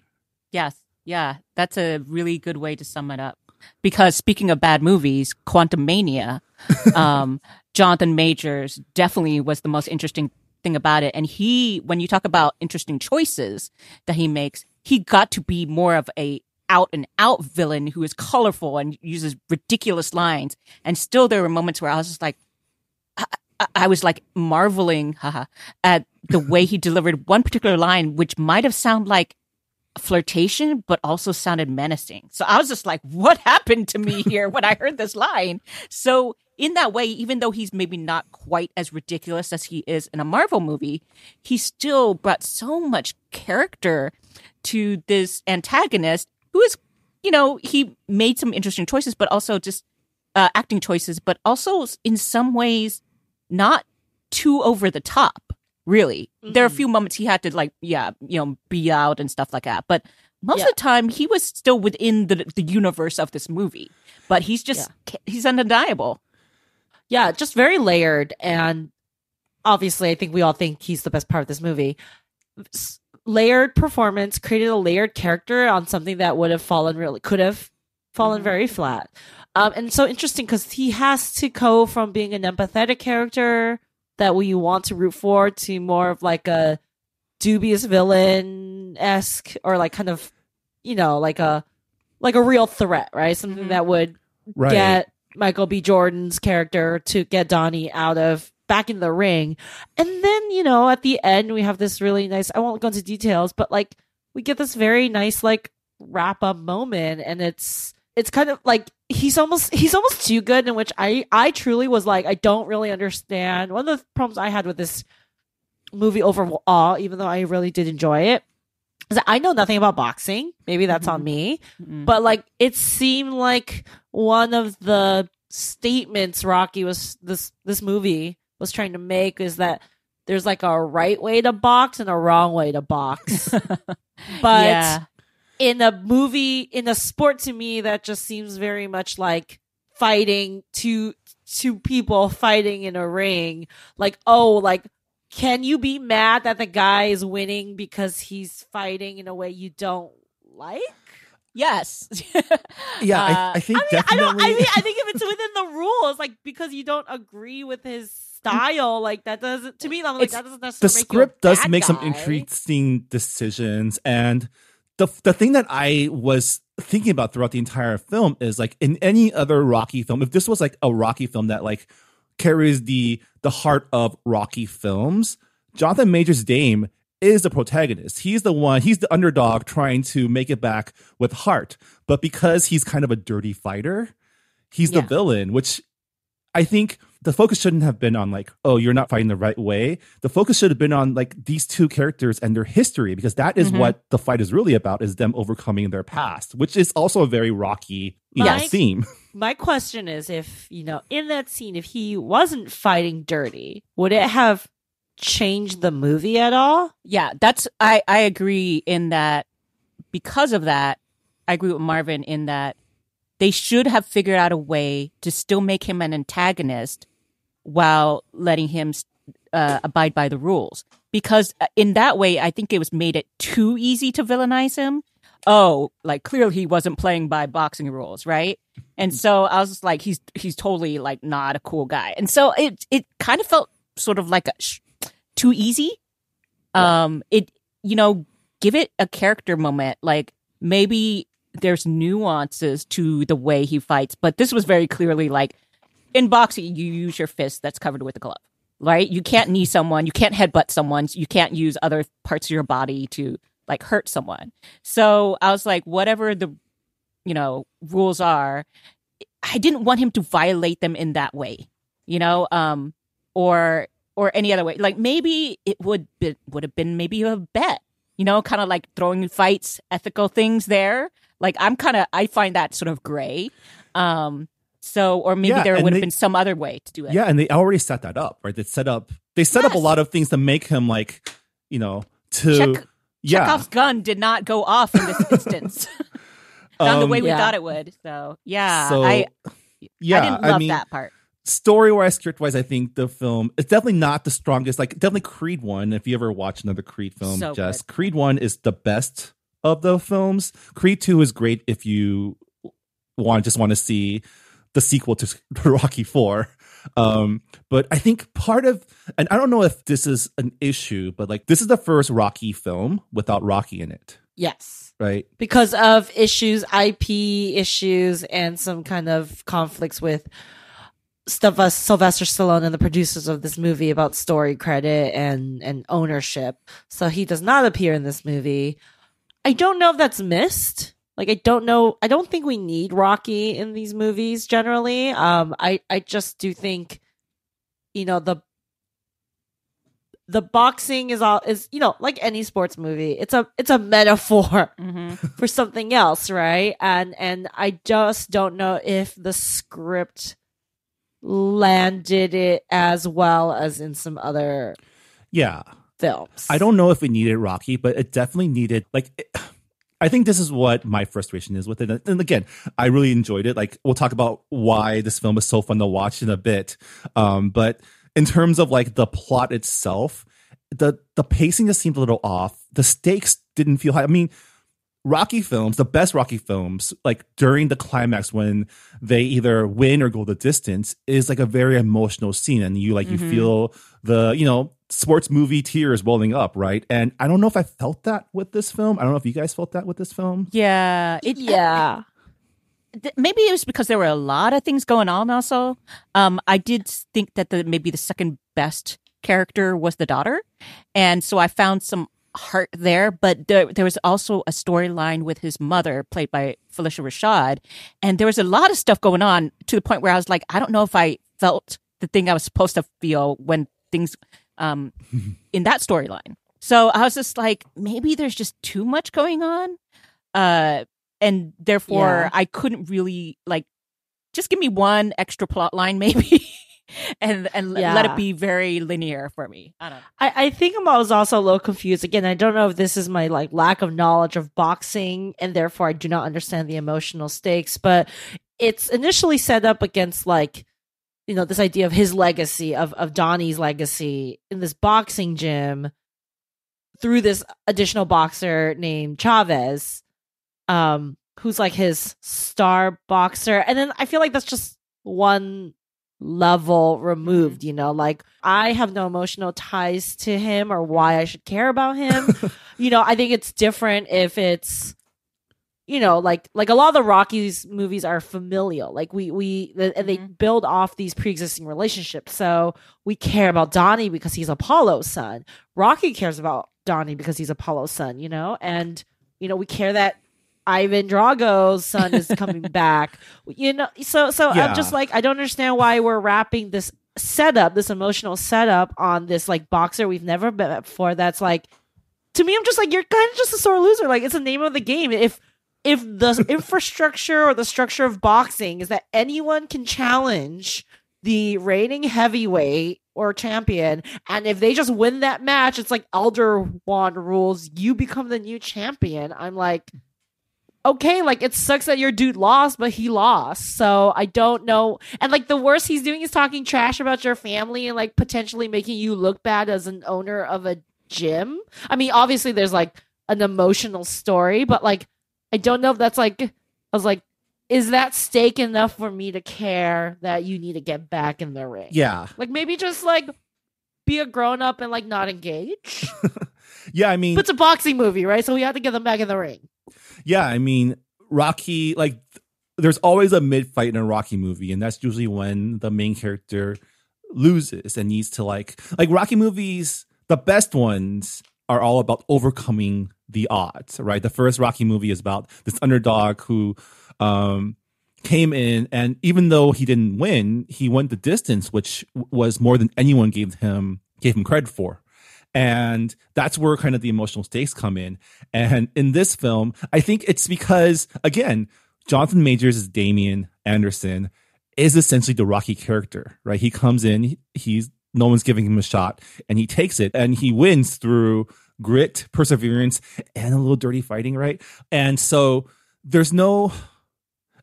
Yes. Yeah. That's a really good way to sum it up. Because speaking of bad movies, Quantumania, um, Jonathan Majors definitely was the most interesting thing about it. And he, when you talk about interesting choices that he makes, he got to be more of a out and out villain who is colorful and uses ridiculous lines. And still there were moments where I was just like, I, I- I was like marveling haha, at the way he delivered one particular line, which might have sounded like flirtation, but also sounded menacing. So I was just like, what happened to me here when I heard this line? So in that way, even though he's maybe not quite as ridiculous as he is in a Marvel movie, he still brought so much character to this antagonist who is, you know, he made some interesting choices, but also just uh, acting choices, but also in some ways not too over the top. Really, there are a few moments he had to like, yeah, you know, be out and stuff like that. But most Yeah. of the time, he was still within the the universe of this movie. But he's just he's undeniable. Yeah, just very layered. And obviously, I think we all think he's the best part of this movie. S- layered performance created a layered character on something that would have fallen really, could have fallen very flat. Um, and so interesting because he has to go from being an empathetic character that we want to root for to more of like a dubious villain esque or like kind of, you know, like a like a real threat, right? Something Mhm. that would Right. get Michael B. Jordan's character to get Donnie out of back in the ring. And then, you know, at the end we have this really nice I won't go into details, but like we get this very nice like wrap up moment and it's it's kind of like he's almost he's almost too good in which I I truly was like I don't really understand. One of the problems I had with this movie overall, even though I really did enjoy it, I know nothing about boxing. Maybe that's on me Mm. but like it seemed like one of the statements Rocky was this this movie was trying to make is that there's like a right way to box and a wrong way to box. but yeah, in a movie in a sport to me that just seems very much like fighting two two people fighting in a ring like oh like can you be mad that the guy is winning because he's fighting in a way you don't like yes, Yeah, Uh, I, I think I mean, definitely. I don't. I mean, I think if it's within the rules, like because you don't agree with his style, like that doesn't. To me, I'm like It's- that doesn't the necessarily make you a script does bad make some interesting decisions and the the thing that i was thinking about throughout the entire film is like in any other rocky film if this was like a rocky film that like carries the the heart of rocky films. Jonathan majors dame is the protagonist. He's the one he's the underdog trying to make it back with heart. But because he's kind of a dirty fighter he's the villain which I think the focus shouldn't have been on like, oh, you're not fighting the right way. The focus should have been on like these two characters and their history because that is Mhm. what the fight is really about is them overcoming their past, which is also a very rocky you know, theme. My question is, if you know, in that scene, if he wasn't fighting dirty, would it have changed the movie at all? yeah. That's I I agree in that because of that. I agree with Marvin in that they should have figured out a way to still make him an antagonist while letting him uh, abide by the rules. Because uh, in that way, I think it was made it too easy to villainize him. Oh, like clearly he wasn't playing by boxing rules, right? And so I was just like, he's he's totally like not a cool guy. And so it it kind of felt sort of like a sh- too easy. Um, it you know give it a character moment. Like maybe there's nuances to the way he fights, but this was very clearly like in boxing, you use your fist that's covered with a glove, right? You can't knee someone, you can't headbutt someone, you can't use other parts of your body to like hurt someone. So I was like, whatever the you know rules are, I didn't want him to violate them in that way, you know, um, or or any other way. Like maybe it would be, would have been maybe a bet, you know, kind of like throwing fights, ethical things there. Like I'm kind of I find that sort of gray. Um, so or maybe Yeah, there and would have been some other way to do it. Yeah, and they already set that up, right? They set up they set up a lot of things to make him like, you know, to Check- yeah. Chekhov's gun did not go off in this instance. Not the Um, way we Yeah. thought it would. So yeah, So, I yeah, I didn't love mean, that part. story wise, script wise, I think the film it's definitely not the strongest. Like definitely Creed one. If you ever watch another Creed film, So Jess, good. Creed one is the best of the films. Creed two is great if you want just want to see the sequel to, to Rocky four. Um, but I think part of and I don't know if this is an issue, but like this is the first Rocky film without Rocky in it, Yes. right? Because of issues, IP issues, and some kind of conflicts with stuff us Sylvester Stallone and the producers of this movie about story credit and and ownership. So he does not appear in this movie. I don't know if that's missed. Like I don't know. I don't think we need Rocky in these movies generally. Um, I I just do think, you know the the boxing is all is you know like any sports movie. It's a it's a metaphor hmm for something else, right? And and I just don't know if the script landed it as well as in some other Yeah, films. I don't know if it needed Rocky, but it definitely needed like. It, I think this is what my frustration is with it. And again, I really enjoyed it. Like we'll talk about why this film is so fun to watch in a bit. Um, but in terms of like the plot itself, the the pacing just seemed a little off. The stakes didn't feel high. I mean, Rocky films, the best Rocky films, like during the climax when they either win or go the distance, is like a very emotional scene, and you like you Mhm. feel the you know sports movie tears welling up, right? And I don't know if I felt that with this film. I don't know if you guys felt that with this film. Yeah, it, Yeah. maybe it was because there were a lot of things going on. Also, um, I did think that the maybe the second best character was the daughter, and so I found some heart there. But there, there was also a storyline with his mother, played by Phylicia Rashad, and there was a lot of stuff going on to the point where I was like, I don't know if I felt the thing I was supposed to feel when things um, in that storyline. So I was just like, maybe there's just too much going on. Uh, and therefore Yeah. I couldn't really like just give me one extra plot line maybe and and let it be very linear for me. I don't know. I, I think I was also a little confused. Again, I don't know if this is my like lack of knowledge of boxing and therefore I do not understand the emotional stakes, but it's initially set up against like you know, this idea of his legacy, of of Donnie's legacy in this boxing gym through this additional boxer named Chavez, um, who's like his star boxer. And then I feel like that's just one level removed, you know, like I have no emotional ties to him or why I should care about him. you know, I think it's different if it's you know, like like a lot of the Rockies movies are familial. Like we we the, and they mm-hmm. build off these pre-existing relationships. So we care about Donnie because he's Apollo's son. Rocky cares about Donnie because he's Apollo's son, you know? And you know, we care that Ivan Drago's son is coming back. You know, so so Yeah. I'm just like I don't understand why we're wrapping this setup, this emotional setup on this like boxer we've never met before that's like to me I'm just like you're kind of just a sore loser. Like it's the name of the game. If if the infrastructure or the structure of boxing is that anyone can challenge the reigning heavyweight or champion, and if they just win that match, it's like Elder Wand rules, you become the new champion. I'm like, okay, like it sucks that your dude lost, but he lost. So I don't know. And like the worst he's doing is talking trash about your family and like potentially making you look bad as an owner of a gym. I mean, obviously there's like an emotional story, but like I don't know if that's like I was like, is that stake enough for me to care that you need to get back in the ring? Yeah. Like maybe just like be a grown up and like not engage. Yeah, I mean but it's a boxing movie, right? So we have to get them back in the ring. Yeah, I mean, Rocky, like, there's always a mid fight in a Rocky movie, and that's usually when the main character loses and needs to, like, like Rocky movies, the best ones are all about overcoming the odds, right? The first Rocky movie is about this underdog who, um, came in and even though he didn't win, he went the distance, which was more than anyone gave him gave him credit for. And that's where kind of the emotional stakes come in. And in this film, I think it's because, again, Jonathan Majors is Damian Anderson is essentially the Rocky character, right? He comes in, he's no one's giving him a shot, and he takes it and he wins through grit, perseverance, and a little dirty fighting, right? And so there's no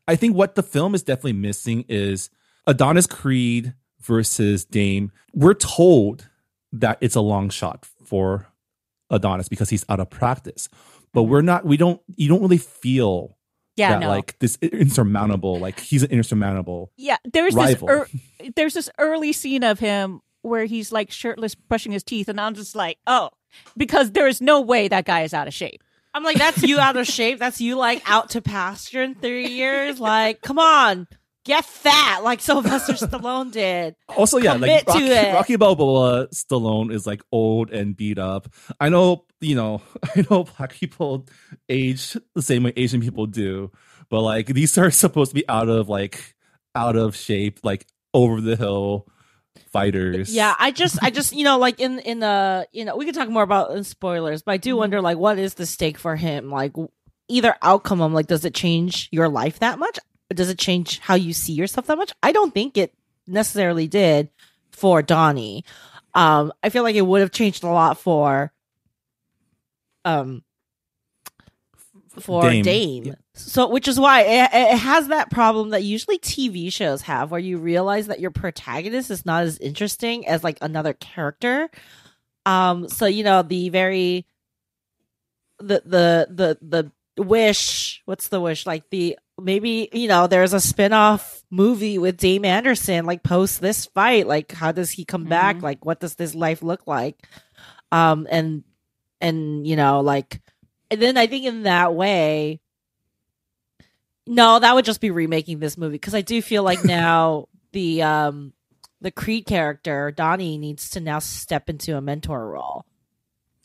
I think what the film is definitely missing is Adonis Creed versus Dame. We're told that it's a long shot for Adonis because he's out of practice. But we're not, we don't, you don't really feel Yeah, that no. like this insurmountable, like he's an insurmountable. yeah, there's rival. this er, there's this early scene of him where he's like shirtless brushing his teeth and I'm just like, "Oh, because there is no way that guy is out of shape." I'm like, that's you out of shape. That's you like out to pasture in three years. Like, come on, get fat like Sylvester Stallone did. Also, yeah, Commit like to Rocky. Rocky Balboa Stallone is like old and beat up. I know, you know, I know black people age the same way Asian people do, but like these are supposed to be out of like out of shape, like over the hill fighters. Yeah, I just, I just, you know, like in in the, you know, we can talk more about in spoilers, but I do wonder, like, what is the stake for him? Like, either outcome, of like, does it change your life that much? Does it change how you see yourself that much? I don't think it necessarily did for Donnie. Um, I feel like it would have changed a lot for, um, for Dame. Dame. Yeah. So, which is why it, it has that problem that usually TV shows have, where you realize that your protagonist is not as interesting as like another character. Um, so you know the very the the the the wish. What's the wish? Like the maybe you know there's a spin-off movie with Dame Anderson like post this fight. Like how does he come back? Mhm. Like what does this life look like? Um, and and you know like and then I think in that way, no, that would just be remaking this movie because I do feel like now the um the Creed character Donnie needs to now step into a mentor role,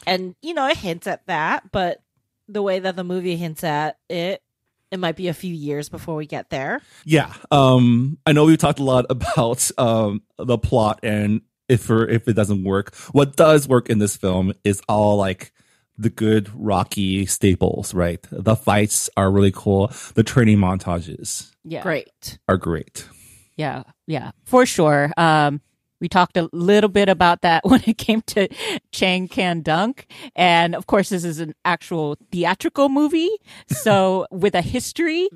and you know it hints at that, but the way that the movie hints at it, it might be a few years before we get there. Yeah. Um, I know we've talked a lot about um the plot and if for if it doesn't work. What does work in this film is all like the good Rocky staples, right? The fights are really cool. The training montages Yeah. Great. are great. Yeah, yeah, for sure. Um, we talked a little bit about that when it came to Chang Can Dunk. And of course, this is an actual theatrical movie. So with a history,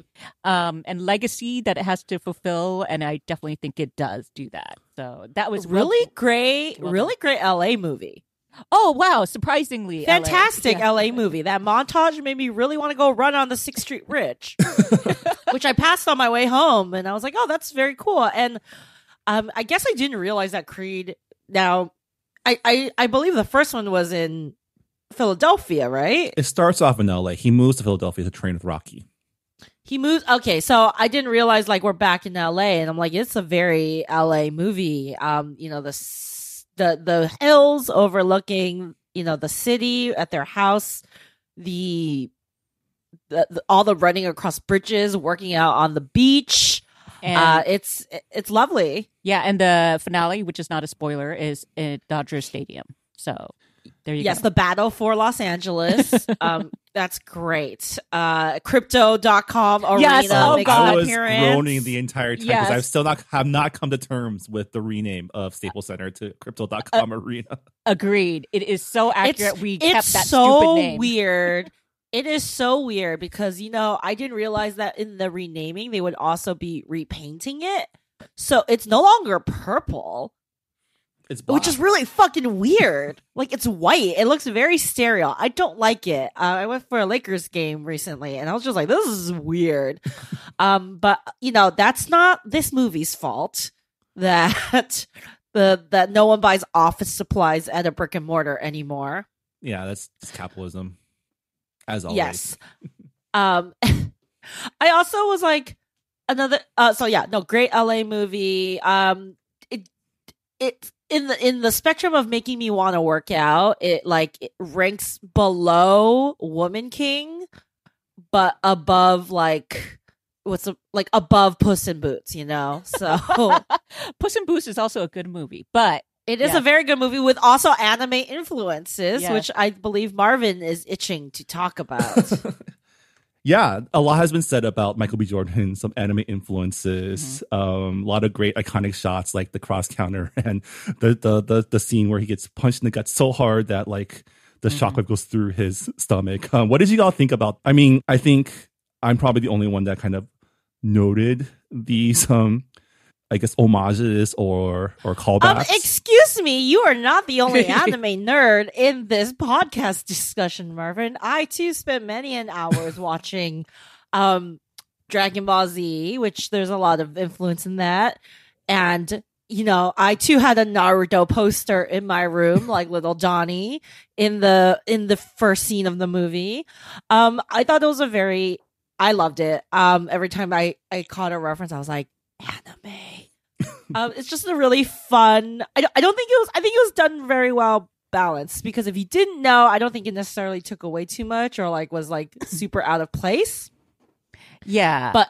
um, and legacy that it has to fulfill. And I definitely think it does do that. So that was well- Really great, well really great LA movie. Oh, wow. Surprisingly. LA. Fantastic Yeah. LA movie. That montage made me really want to go run on the Sixth Street Bridge, which I passed on my way home, and I was like, "Oh, that's very cool." And um, I guess I didn't realize that Creed. Now, I, I I believe the first one was in Philadelphia, right? It starts off in LA. He moves to Philadelphia to train with Rocky. He moves. Okay, so I didn't realize like we're back in LA, and I'm like, it's a very LA movie. Um, you know the s- the the hills overlooking, you know, the city at their house, the, the, the all the running across bridges, working out on the beach. And, uh, it's it's lovely. yeah. And the finale, which is not a spoiler, is at Dodger Stadium. So there you go. Yes, go. the battle for Los Angeles. um, that's great. Uh, crypto.com arena Yes, oh makes God. I was appearance. groaning the entire time because Yes. I've still not have not come to terms with the rename of Staples Center to Crypto.com Arena. Agreed. It is so accurate. we kept it's that so stupid name. weird It is so weird because you know I didn't realize that in the renaming they would also be repainting it, so it's no longer purple, It's which is really fucking weird. like it's white. It looks very sterile. I don't like it. Uh, I went for a Lakers game recently, and I was just like, "This is weird." um, but you know that's not this movie's fault. That the that no one buys office supplies at a brick and mortar anymore. yeah, that's just capitalism. As always. Yes. um I also was like another uh so yeah, no, great LA movie. Um it it in the in the spectrum of making me want to work out, it like it ranks below Woman King but above like what's a, like above Puss in Boots, you know? So Puss in Boots is also a good movie, but It is Yeah. a very good movie with also anime influences, Yeah. which I believe Marvin is itching to talk about. Yeah, a lot has been said about Michael B. Jordan, some anime influences, um, a lot of great iconic shots like the cross counter and the, the the the scene where he gets punched in the gut so hard that like the shockwave goes through his stomach. Um, what did you all think about? I mean, I think I'm probably the only one that kind of noted these um I guess homages or or Um, callbacks. excuse me, you are not the only anime nerd in this podcast discussion, Marvin. I too spent many an hours watching um Dragon Ball Z, which there's a lot of influence in that. And you know, I too had a Naruto poster in my room, like little Johnny in the in the first scene of the movie. Um, I thought it was a very I loved it. Um, every time I I caught a reference, I was like, anime. um, it's just a really fun. I don't, I don't think it was. I think it was done very well balanced because if you didn't know, I don't think it necessarily took away too much or like was like super out of place. yeah. But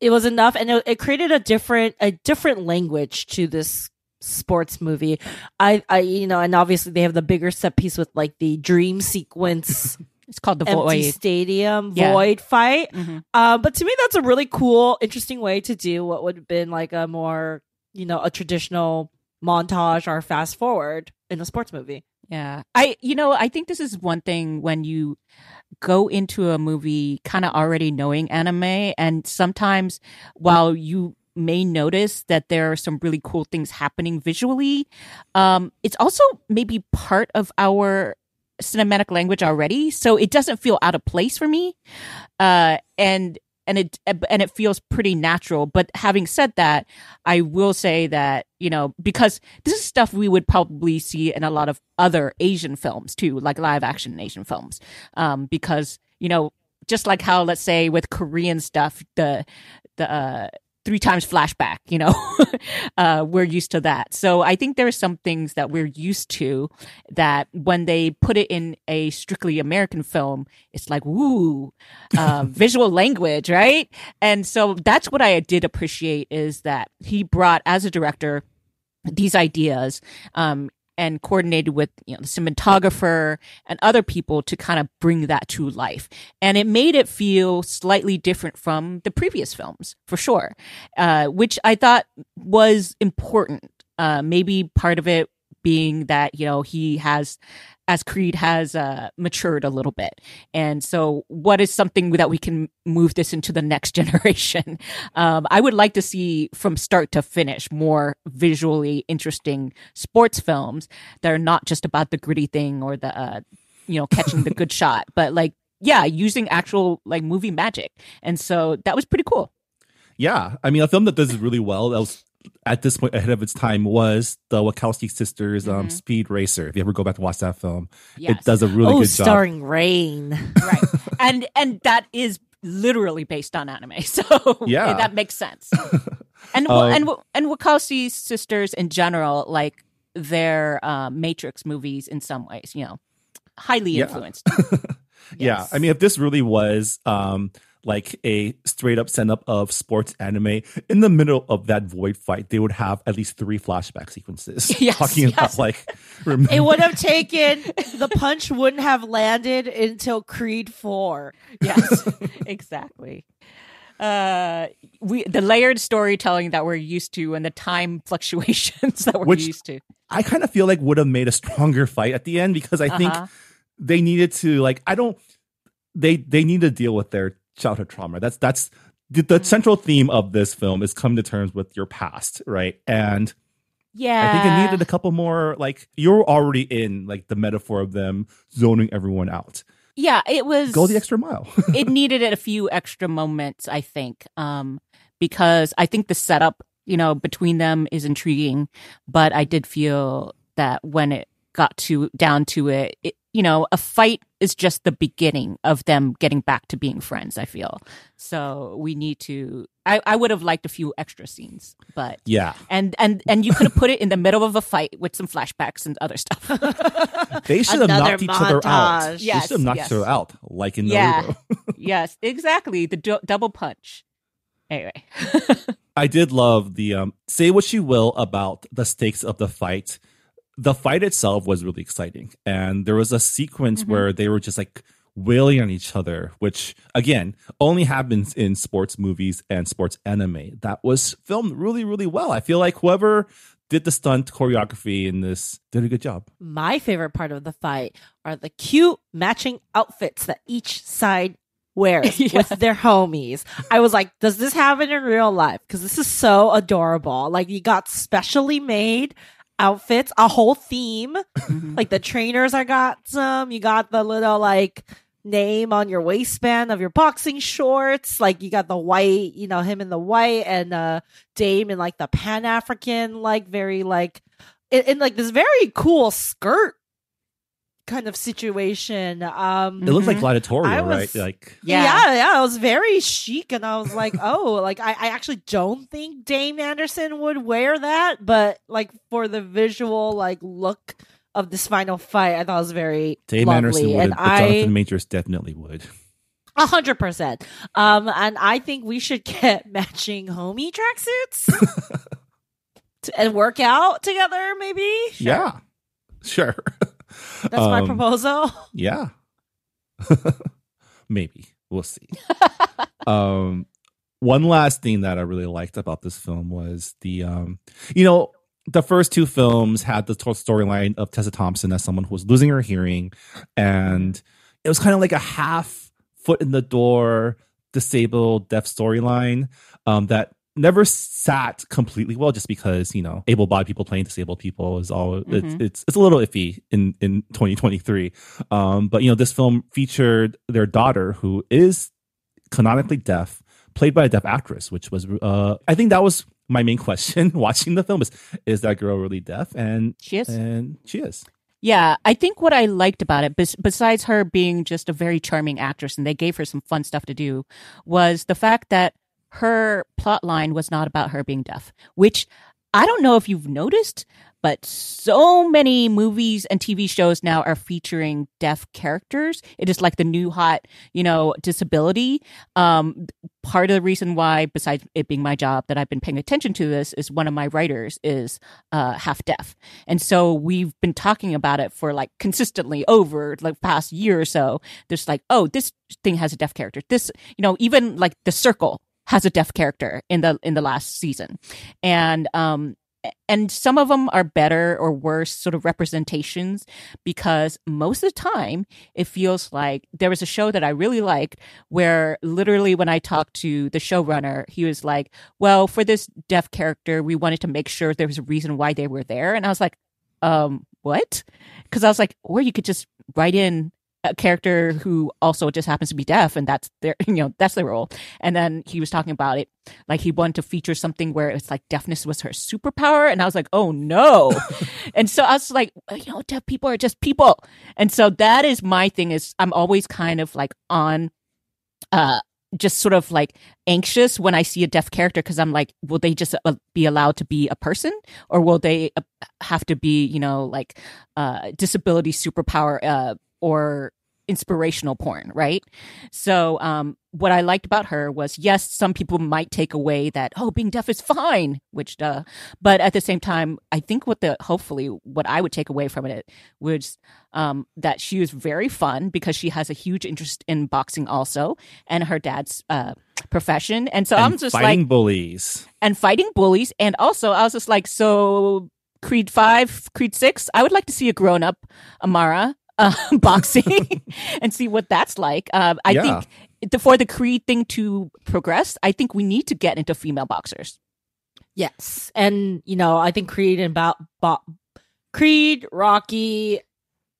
it was enough, and it, it created a different a different language to this sports movie. I I you know, and obviously they have the bigger set piece with like the dream sequence. it's called The empty Void. stadium Yeah. void fight Mhm. um, but to me, that's a really cool, interesting way to do what would have been like a more, you know, a traditional montage or fast forward in a sports movie. Yeah. I you know, I think this is one thing when you go into a movie kind of already knowing anime and sometimes while you may notice that there are some really cool things happening visually, um it's also maybe part of our cinematic language already, so it doesn't feel out of place for me. Uh and and it and it feels pretty natural. But having said that, I will say that you know because this is stuff we would probably see in a lot of other Asian films too, like live action Asian films, um, because you know just like how let's say with Korean stuff, the the uh, three times flashback, you know, uh, we're used to that. So I think there are some things that we're used to that when they put it in a strictly American film, it's like, woo, uh, visual language, right? And so that's what I did appreciate is that he brought, as a director, these ideas um, and coordinated with you know the cinematographer and other people to kind of bring that to life. And it made it feel slightly different from the previous films for sure uh, which i thought was important uh, maybe part of it being that you know he has as creed has uh, matured a little bit. And so what is something that we can move this into the next generation? Um, i would like to see from start to finish more visually interesting sports films that are not just about the gritty thing or the uh, you know catching the good shot but like yeah using actual like movie magic. And so that was pretty cool. Yeah, I mean, a film that does really well that was at this point ahead of its time was the Wachowski sisters' um, Speed Racer. If you ever go back to watch that film, it does a really oh, good job. starring Rain. right and and that is literally based on anime so Yeah. that makes sense and Um, and and Wachowski's sisters in general like their uh, matrix movies in some ways you know highly Yeah. influenced Yeah, Yes. I mean, if this really was um like a straight up send up of sports anime in the middle of that void fight, they would have at least three flashback sequences Yes, talking yes. about like remember- It would have taken the punch wouldn't have landed until Creed Four. yes exactly uh we the layered storytelling that we're used to and the time fluctuations that we're Which- used to I kind of feel like would have made a stronger fight at the end because I think Uh-huh. they needed to like I don't they they need to deal with their childhood trauma. That's that's the, the central theme of this film is come to terms with your past, right? And Yeah. I think it needed a couple more. Like you're already in like the metaphor of them zoning everyone out. Yeah, it was Go the extra mile. it needed a few extra moments, I think, um, because I think the setup, you know, between them is intriguing, but I did feel that when it got to down to it, it you know, a fight is just the beginning of them getting back to being friends. I feel so. We need to. I, I would have liked a few extra scenes, but yeah, and and and you could have put it in the middle of a fight with some flashbacks and other stuff. they should have Another knocked each other out. montage. they Yes, should have knocked yes. each other out, like in Yeah. Naruto. yes, exactly. The du- double punch. Anyway. I did love the um say what you will about the stakes of the fight. The fight itself was really exciting. And there was a sequence Mhm. where they were just like wailing on each other, which again only happens in sports movies and sports anime. That was filmed really, really well. I feel like whoever did the stunt choreography in this did a good job. My favorite part of the fight are the cute matching outfits that each side wears Yeah. with their homies. I was like, does this happen in real life? Because this is so adorable. Like, you got specially made outfits, a whole theme. Mhm. Like, the trainers, I got some. You got the little, like, name on your waistband of your boxing shorts. Like, you got the white, you know, him in the white and uh Dame in, like, the Pan African, like, very, like, in, in like this very cool skirt kind of situation. Um, It looked like Mhm. gladiatorial, I right? Like yeah. Yeah. yeah, it was very chic, and I was like, oh, like I, I actually don't think Dame Anderson would wear that, but like for the visual like look of this final fight, I thought it was very Dame lovely, Anderson would, and but I Jonathan Majors definitely would. a hundred percent. Um, and I think we should get matching homie tracksuits and work out together, maybe. Yeah. Sure. That's my Um, proposal. Yeah. Maybe. We'll see. um one last thing that I really liked about this film was the um you know, the first two films had the storyline of Tessa Thompson as someone who was losing her hearing and it was kind of like a half foot in the door disabled deaf storyline um that never sat completely well just because you know able-bodied people playing disabled people is all it's, Mhm. it's it's a little iffy in in 2023 um but you know this film featured their daughter who is canonically deaf played by a deaf actress which was uh i think that was my main question watching the film is is that girl really deaf and She is. and she is Yeah, I think what I liked about it, besides her being just a very charming actress and they gave her some fun stuff to do, was the fact that her plot line was not about her being deaf, which I don't know if you've noticed, but so many movies and TV shows now are featuring deaf characters. It is like the new hot, you know, disability. Um, part of the reason why, besides it being my job, that I've been paying attention to this is one of my writers is uh, half deaf, and so we've been talking about it for like consistently over like past year or so. There's like, oh, this thing has a deaf character. This, you know, even like The Circle has a deaf character in the in the last season, and um and some of them are better or worse sort of representations because most of the time it feels like there was a show that I really liked where literally when I talked to the showrunner, he was like, Well, for this deaf character, we wanted to make sure there was a reason why they were there. And I was like, um, what? Because I was like, or you could just write in a character who also just happens to be deaf and that's their you know that's their role. And then he was talking about it like he wanted to feature something where it's like deafness was her superpower and i was like oh no. And so i was like you know deaf people are just people. And so that is my thing is i'm always kind of like on uh just sort of like anxious when I see a deaf character because I'm like, will they just uh, be allowed to be a person? Or will they uh, have to be, you know, like uh, disability superpower uh, or inspirational porn, right? So, um, what I liked about her was, yes, some people might take away that, oh, being deaf is fine, which, duh. But at the same time, I think what the, hopefully, what I would take away from it was um, that she was very fun because she has a huge interest in boxing also and her dad's uh, profession. And so I'm just fighting like, bullies and fighting bullies. And also, I was just like, so Creed 5, Creed 6, I would like to see a grown up Amara uh, boxing and see what that's like. Um, I Yeah. think the, for the Creed thing to progress, I think we need to get into female boxers. Yes, and you know, I think Creed and ba- ba- Creed, Rocky,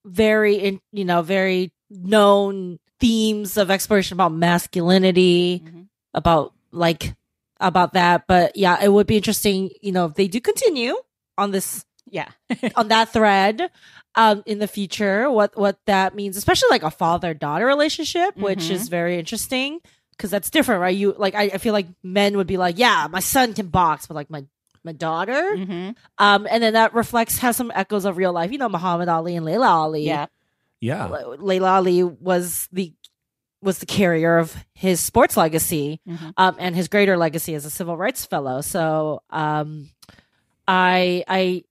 very in, you know, very known themes of exploration about masculinity, Mhm. about like about that. But yeah, it would be interesting, you know, if they do continue on this Yeah. on that thread um in the future what what that means especially like a father daughter relationship which Mhm. is very interesting because that's different right you like I, I feel like men would be like yeah my son can box but like my my daughter hmm um and then that reflects has some echoes of real life you know muhammad ali and laila ali Yeah. Yeah. Le- laila ali was the was the carrier of his sports legacy Mhm. um, and his greater legacy as a civil rights fellow. So um, I I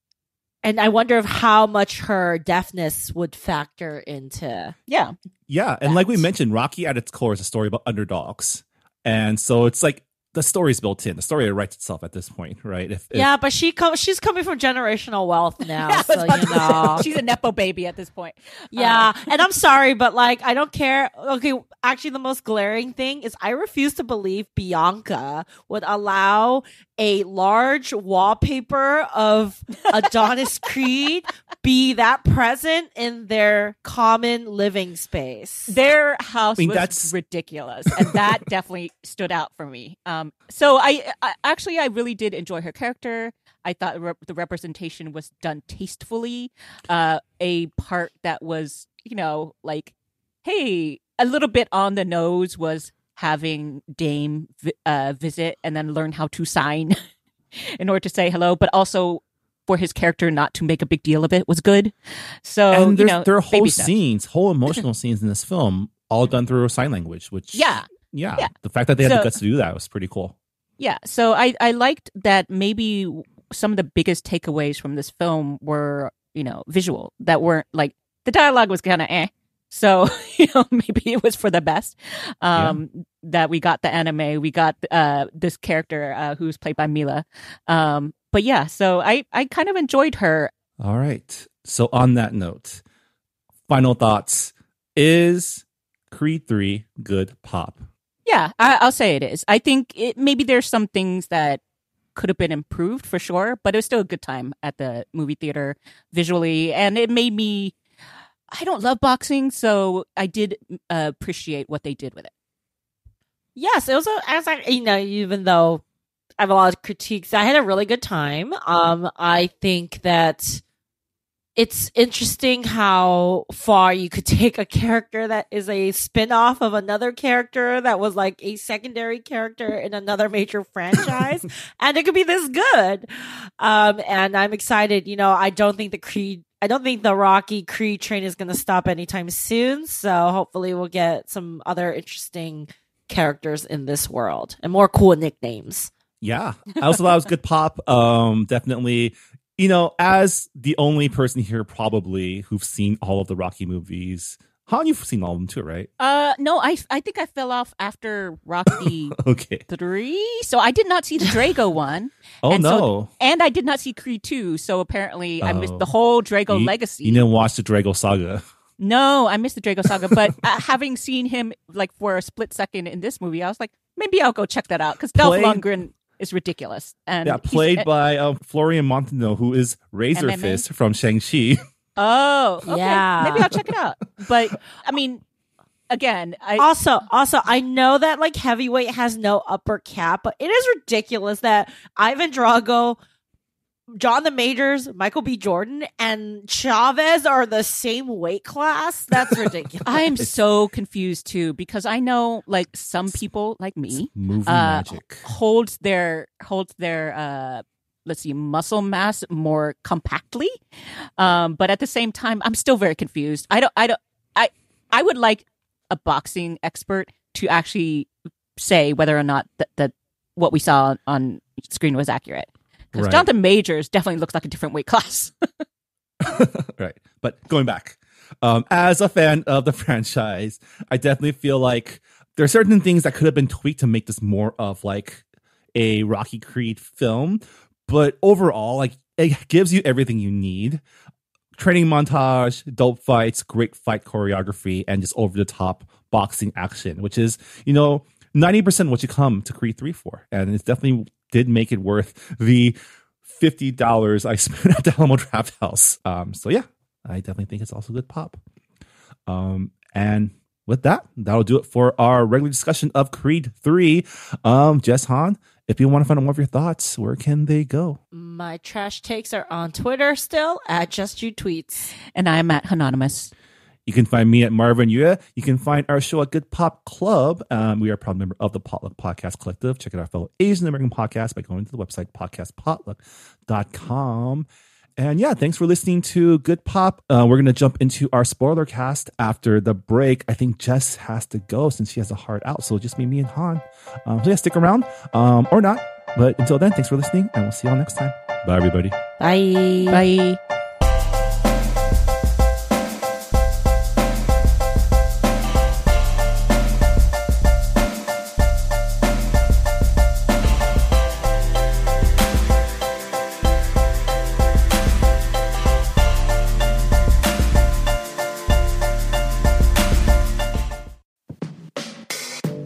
and I wonder if how much her deafness would factor into. Yeah. Yeah, and like we mentioned, Rocky at its core is a story about underdogs, and so it's like the story's built in. The story writes itself at this point, right? If, if- yeah, but she com- she's coming from generational wealth now, Yeah, so you know. She's a Nepo baby at this point. Yeah, Uh, and I'm sorry, but like I don't care. Okay, actually, the most glaring thing is I refuse to believe Bianca would allow a large wallpaper of Adonis Creed be that present in their common living space. their house I mean, was that's- ridiculous, and that definitely stood out for me. Um, so I, I actually I really did enjoy her character. I thought re- the representation was done tastefully. Uh, a part that was, you know, like, hey, a little bit on the nose was having Dame uh, visit and then learn how to sign in order to say hello, but also for his character not to make a big deal of it was good. So and you know, there are whole scenes, whole emotional scenes in this film, all done through sign language. Which Yeah, yeah, Yeah. the fact that they had So- the guts to do that was pretty cool. Yeah, so I I liked that maybe some of the biggest takeaways from this film were you know visual that weren't like the dialogue was kind of eh. So you know maybe it was for the best um, that we got the anime, we got uh, this character uh, who's played by Mila. Um, but yeah, so I I kind of enjoyed her. All right. So on that note, final thoughts: Is Creed three good pop? Yeah, I, I'll say it is. I think it maybe there's some things that could have been improved for sure, but it was still a good time at the movie theater visually, and it made me. I don't love boxing, so I did uh, appreciate what they did with it. Yes, it was a, as I you know, even though I have a lot of critiques, I had a really good time. Um, I think that it's interesting how far you could take a character that is a spin-off of another character that was like a secondary character in another major franchise and it could be this good. Um, and I'm excited. You know, I don't think the Creed I don't think the Rocky Creed train is going to stop anytime soon. So hopefully we'll get some other interesting characters in this world and more cool nicknames. Yeah, I also thought it was good pop. Um, definitely. You know, as the only person here probably who've seen all of the Rocky movies, Hanh, you've seen all of them too, right? Uh, no, I I think I fell off after Rocky Okay. three, so I did not see the Drago one, Oh And so- no, and I did not see Creed two. So apparently, I missed Oh. the whole Drago you, legacy. You didn't watch the Drago Saga. No, I missed the Drago Saga, but uh, having seen him like for a split second in this movie, I was like, maybe I'll go check that out because Dolph Lundgren is ridiculous. And yeah, played uh, by um, Florian Munteanu, who is Razor MMA? Fist from Shang Chi. Oh, okay. Yeah. maybe I'll check it out. But I mean, again, I Also, also, I know that like heavyweight has no upper cap, but it is ridiculous that Ivan Drago, Jonathan Majors, Michael B. Jordan, and Chavez are the same weight class. That's ridiculous. I am so confused too because I know like some people like me Movie uh, magic. holds their holds their uh let's see muscle mass more compactly um but at the same time i'm still very confused i don't i don't i i would like a boxing expert to actually say whether or not that that what we saw on screen was accurate because Right. jonathan majors definitely looks like a different weight class right. But going back, um, as a fan of the franchise, I definitely feel like there are certain things that could have been tweaked to make this more of like a Rocky Creed film. But overall, like it gives you everything you need. training montage, dope fights, great fight choreography, and just over the top boxing action, which is, you know, 90% what you come to Creed 3 for. And it definitely did make it worth the $50 I spent at the Alamo Drafthouse. Um, so yeah, I definitely think it's also good pop. Um, and with that, that'll do it for our regular discussion of Creed 3. Um, Jess Hanh, if you want to find out more of your thoughts, where can they go? My trash takes are on Twitter still at JessJuTweets. And I'm at Hanhonymous. You can find me at Marvin Yueh. You can find our show at Good Pop Club. Um, we are a proud member of the Potluck Podcast Collective. Check out our fellow Asian American podcast by going to the website podcastpotluck.com. And yeah, thanks for listening to Good Pop. Uh, we're going to jump into our spoiler cast after the break. I think Jess has to go since she has a heart out. So just me, me, and Hanh. Um, so yeah, stick around um, or not. But until then, thanks for listening, and we'll see y'all next time. Bye, everybody. Bye. Bye.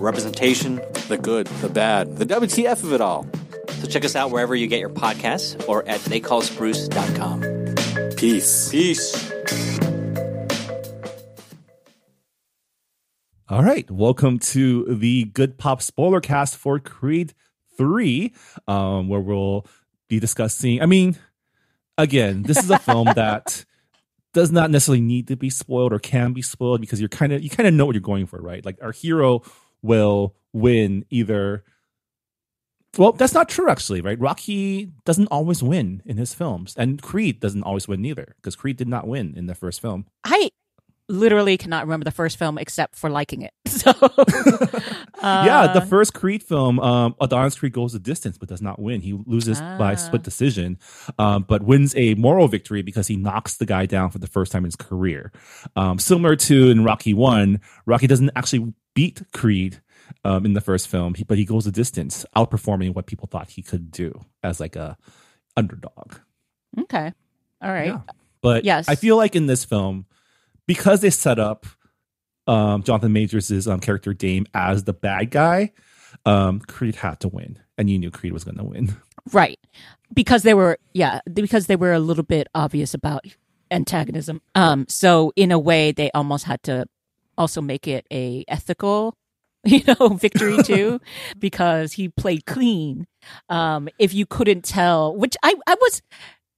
representation. The good, the bad, the WTF of it all. So check us out wherever you get your podcasts or at theycallusbruce.com. Peace. Peace. All right, welcome to the Good Pop spoiler cast for Creed 3, um, where we'll be discussing. I mean, again, this is a film that does not necessarily need to be spoiled or can be spoiled because you're kind of you kind of know what you're going for, right? Like our hero will win either. Well, that's not true actually, right? Rocky doesn't always win in his films, and Creed doesn't always win either because Creed did not win in the first film. I literally cannot remember the first film except for liking it. So, yeah, the uh, first Creed film, um, Adonis Creed goes the distance but does not win. He loses by Ah. split decision, um, but wins a moral victory because he knocks the guy down for the first time in his career. Um, similar to in Rocky One, Rocky doesn't actually beat Creed um, in the first film, he, but he goes a distance, outperforming what people thought he could do as like a underdog. okay. All right. Yeah. But Yes. I feel like in this film, because they set up um, Jonathan Majors' um, character Dame as the bad guy, um, Creed had to win, and you knew Creed was going to win. Right. Because they were yeah, because they were a little bit obvious about antagonism. Um so in a way they almost had to also make it a ethical you know victory too because he played clean. Um if you couldn't tell, which I I was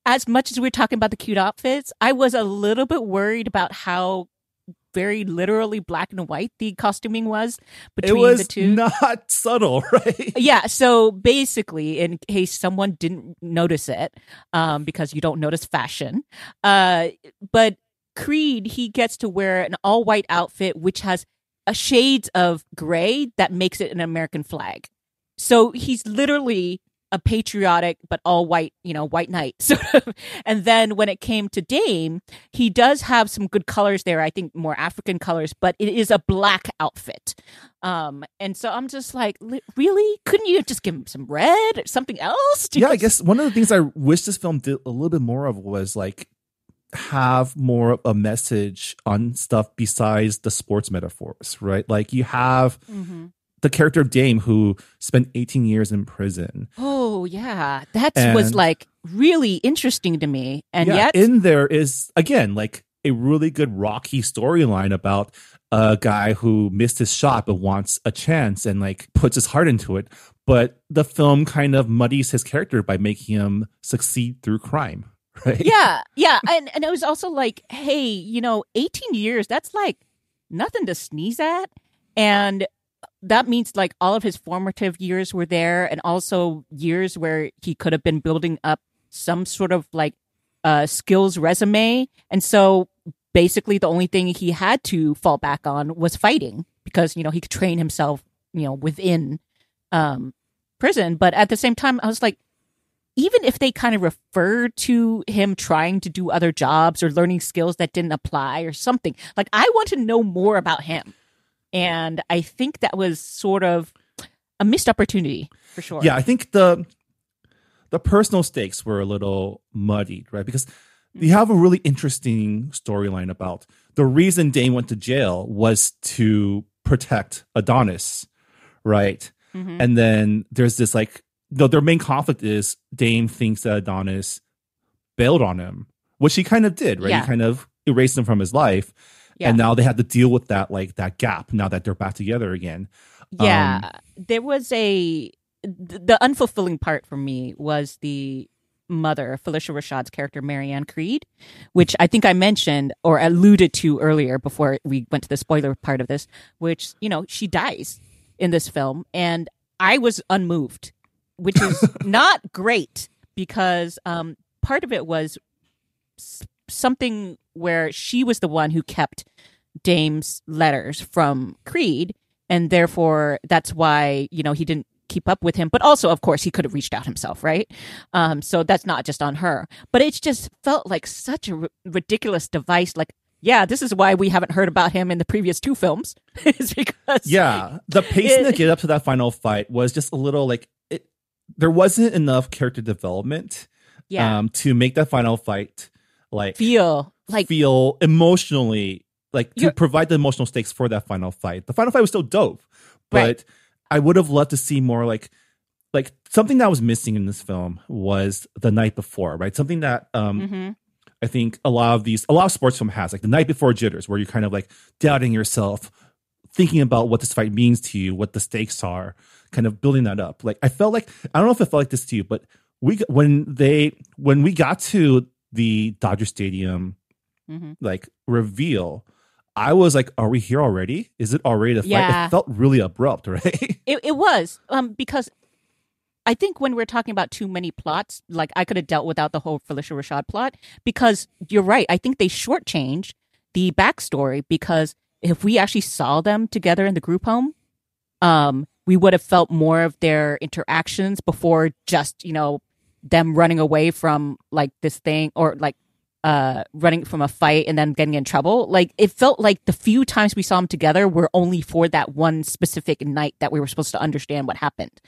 as much as we we're talking about the cute outfits, I was a little bit worried about how very literally black and white the costuming was between it was the two. not subtle, right? Yeah, so basically, in case someone didn't notice it, um, because you don't notice fashion, uh, but Creed he gets to wear an all white outfit which has a shades of gray that makes it an American flag. So he's literally a patriotic but all white, you know, white knight sort of. And then when it came to Dame, he does have some good colors there. I think more African colors, but it is a black outfit. Um, and so I'm just like, really? Couldn't you just give him some red or something else? yeah, I guess one of the things I wish this film did a little bit more of was like have more of a message on stuff besides the sports metaphors, right? Like you have Mhm. the character of Dame who spent 18 years in prison. Oh yeah, that And- was like really interesting to me. And yeah, yet, in there is again like a really good Rocky storyline about a guy who missed his shot but wants a chance and like puts his heart into it. But the film kind of muddies his character by making him succeed through crime, right? yeah, yeah, and and it was also like, hey, you know, 18 years, that's like nothing to sneeze at, and that means like all of his formative years were there, and also years where he could have been building up some sort of like uh skills resume, and so basically the only thing he had to fall back on was fighting because you know he could train himself you know within um prison but at the same time i was like even if they kind of refer to him trying to do other jobs or learning skills that didn't apply or something like i want to know more about him and i think that was sort of a missed opportunity for sure Yeah, I think the the personal stakes were a little muddied, right? Because you have a really interesting storyline about the reason Dame went to jail was to protect Adonis, right? Mhm. And then there's this like no, their main conflict is Dame thinks that Adonis bailed on him, which he kind of did, right? Yeah. He kind of erased him from his life. Yeah. And now they have to deal with that like that gap now that they're back together again. Yeah, Um, there was a the unfulfilling part for me was the mother, Phylicia Rashad's character, Mary Anne Creed, which I think I mentioned or alluded to earlier before we went to the spoiler part of this, which you know she dies in this film, and I was unmoved, which is not great because um, part of it was s- something where she was the one who kept Dame's letters from Creed, and therefore that's why you know he didn't keep up with him. But also, of course, he could have reached out himself, right? Um, so that's not just on her. But it just felt like such a r- ridiculous device. Like, yeah, this is why we haven't heard about him in the previous two films. is because Yeah, the pacing to get up to that final fight was just a little like it. There wasn't enough character development, yeah, um, to make that final fight like feel like feel emotionally like to provide the emotional stakes for that final fight. The final fight was still dope, but Right. I would have loved to see more like like something that was missing in this film was the night before, right? Something that um mhm. I think a lot of these, a lot of sports film has, like the night before jitters, where you're kind of like doubting yourself, thinking about what this fight means to you, what the stakes are, kind of building that up. Like I felt like I don't know if it felt like this to you, but we when they when we got to the Dodger Stadium Mhm. like reveal, I was like, "Are we here already? Is it already the fight?" Yeah. It felt really abrupt, right? It, it was um because I think when we're talking about too many plots, like I could have dealt without the whole Phylicia Rashad plot because you're right. I think they shortchanged the backstory because if we actually saw them together in the group home, um, we would have felt more of their interactions before just you know them running away from like this thing or like uh running from a fight and then getting in trouble. Like it felt like the few times we saw them together were only for that one specific night that we were supposed to understand what happened.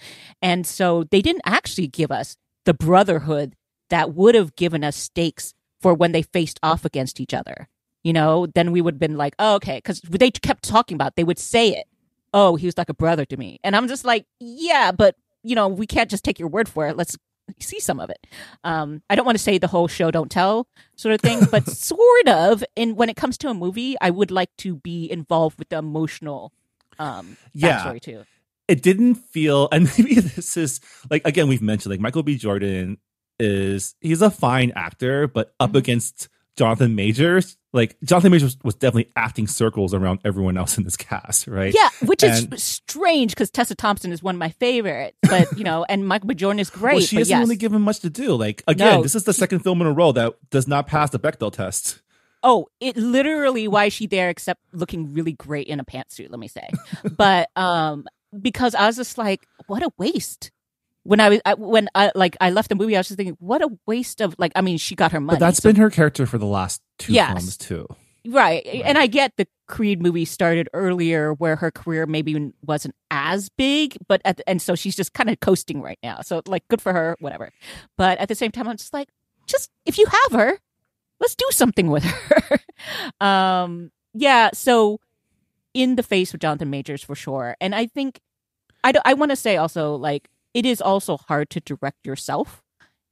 And so they didn't actually give us the brotherhood that would have given us stakes for when they faced off against each other. You know then we would have been like oh okay because they kept talking about it. they would say it oh he was like a brother to me. And i'm just like yeah but you know we can't just take your word for it. Let's see some of it. Um i don't want to say the whole show don't tell sort of thing but sort of. And when it comes to a movie i would like to be involved with the emotional um Yeah. backstory too. It didn't feel and maybe this is like again we've mentioned like michael b. Jordan is he's a fine actor but up Mhm. against jonathan majors like jonathan majors was definitely acting circles around everyone else in this cast right yeah which is And- strange because tessa thompson is one of my favorites but you know and michael b jordan is great well she hasn't yes. really given much to do like again No. this is the second film in a row that does not pass the bechdel test Oh, it literally why is she there except looking really great in a pantsuit, let me say. but um because I was just like, what a waste. When I was I, when I like I left the movie, I was just thinking, what a waste of like I mean, she got her money. but that's so- been her character for the last two Yes. films too right. And I get the Creed movie started earlier where her career maybe wasn't as big, but at the, and so she's just kind of coasting right now. So like good for her, whatever. But at the same time I'm just like, just if you have her, let's do something with her. um, yeah. So in the face with Jonathan Majors for sure, and I think I do, I want to say also like it is also hard to direct yourself,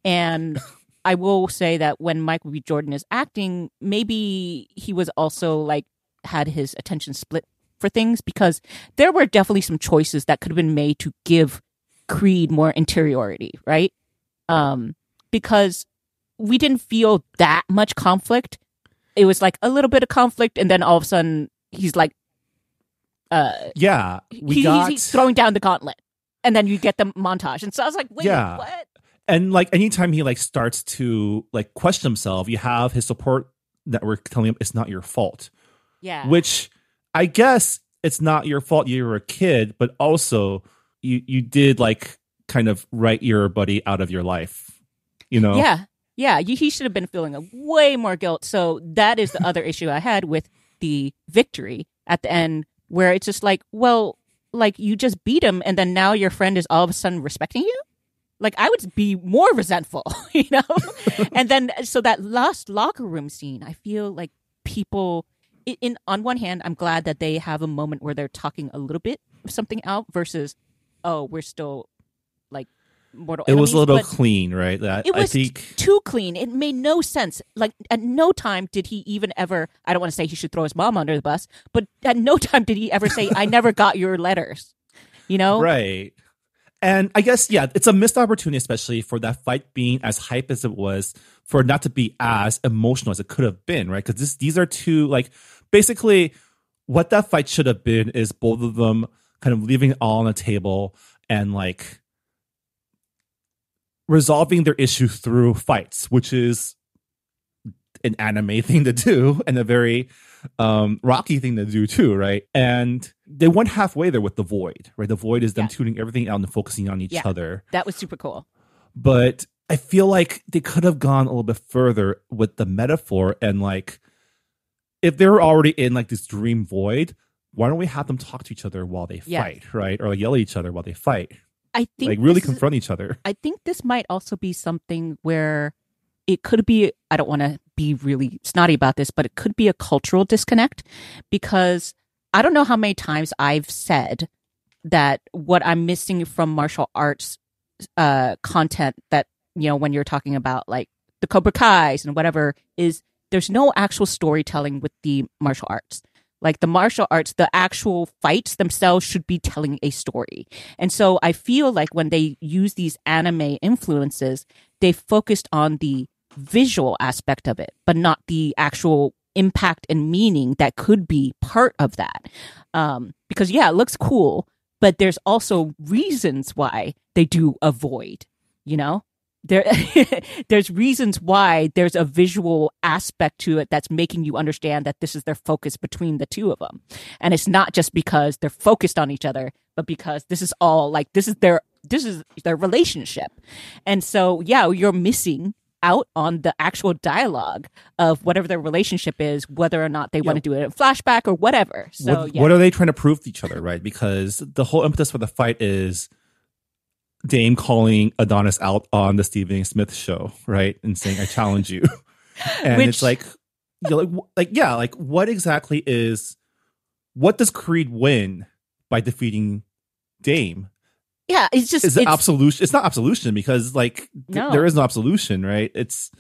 and I will say that when Michael B. Jordan is acting, maybe he was also like had his attention split for things because there were definitely some choices that could have been made to give Creed more interiority, right? Um, because we didn't feel that much conflict. It was like a little bit of conflict, and then all of a sudden he's like, uh, yeah we he- got he's throwing down the gauntlet, and then you get the montage, and so I was like, wait, Yeah. what? and like anytime he like starts to like question himself you have his support that were telling him it's not your fault. Yeah. Which I guess it's not your fault you were a kid, but also you you did like kind of write your buddy out of your life. You know? Yeah. Yeah. He should have been feeling a way more guilt. So that is the other issue I had with the victory at the end, where it's just like, well, like you just beat him and then now your friend is all of a sudden respecting you? Like I would be more resentful, you know? and then so that last locker room scene, I feel like people in, in on one hand, I'm glad that they have a moment where they're talking a little bit of something out versus, oh, we're still mortal It was a little clean, right? That it I was think too clean. It made no sense. Like at no time did he even ever. I don't want to say he should throw his mom under the bus, but at no time did he ever say, "I never got your letters." You know, Right. And I guess, yeah, it's a missed opportunity, especially for that fight being as hype as it was, for it not to be as emotional as it could have been, right? Because these are two, like, basically, what that fight should have been is both of them kind of leaving it all on the table and, like, resolving their issue through fights, which is an anime thing to do and a very um rocky thing to do too right and they went halfway there with the void right the void is them Yeah. tuning everything out and focusing on each Yeah. other that was super cool. but i feel like they could have gone a little bit further with the metaphor and like if they're already in like this dream void why don't we have them talk to each other while they Yeah. fight right or like yell at each other while they fight I think like really this is- confront each other I think this might also be something where it could be, I don't want to be really snotty about this, but it could be a cultural disconnect because I don't know how many times I've said that what I'm missing from martial arts uh, content that, you know, when you're talking about like the Cobra Kai's and whatever, is there's no actual storytelling with the martial arts. Like the martial arts, the actual fights themselves should be telling a story. And so I feel like when they use these anime influences, they focused on the visual aspect of it, but not the actual impact and meaning that could be part of that. Um, because yeah, it looks cool, but there's also reasons why they do avoid, you know? There, there's reasons why there's a visual aspect to it that's making you understand that this is their focus between the two of them. And it's not just because they're focused on each other, but because this is all like, this is their, this is their relationship. And so, yeah, you're missing out on the actual dialogue of whatever their relationship is, whether or not they want to do it in flashback or whatever. So, what, yeah. what are they trying to prove to each other, right? Because the whole impetus for the fight is Dame calling Adonis out on the Stephen A. Smith show, right? And saying, I challenge you. and Which- it's like, like, like, yeah, like what exactly is, what does Creed win by defeating Dame? yeah, it's just, Is it absolution? It's not absolution because like th- No. there is no absolution, right? It's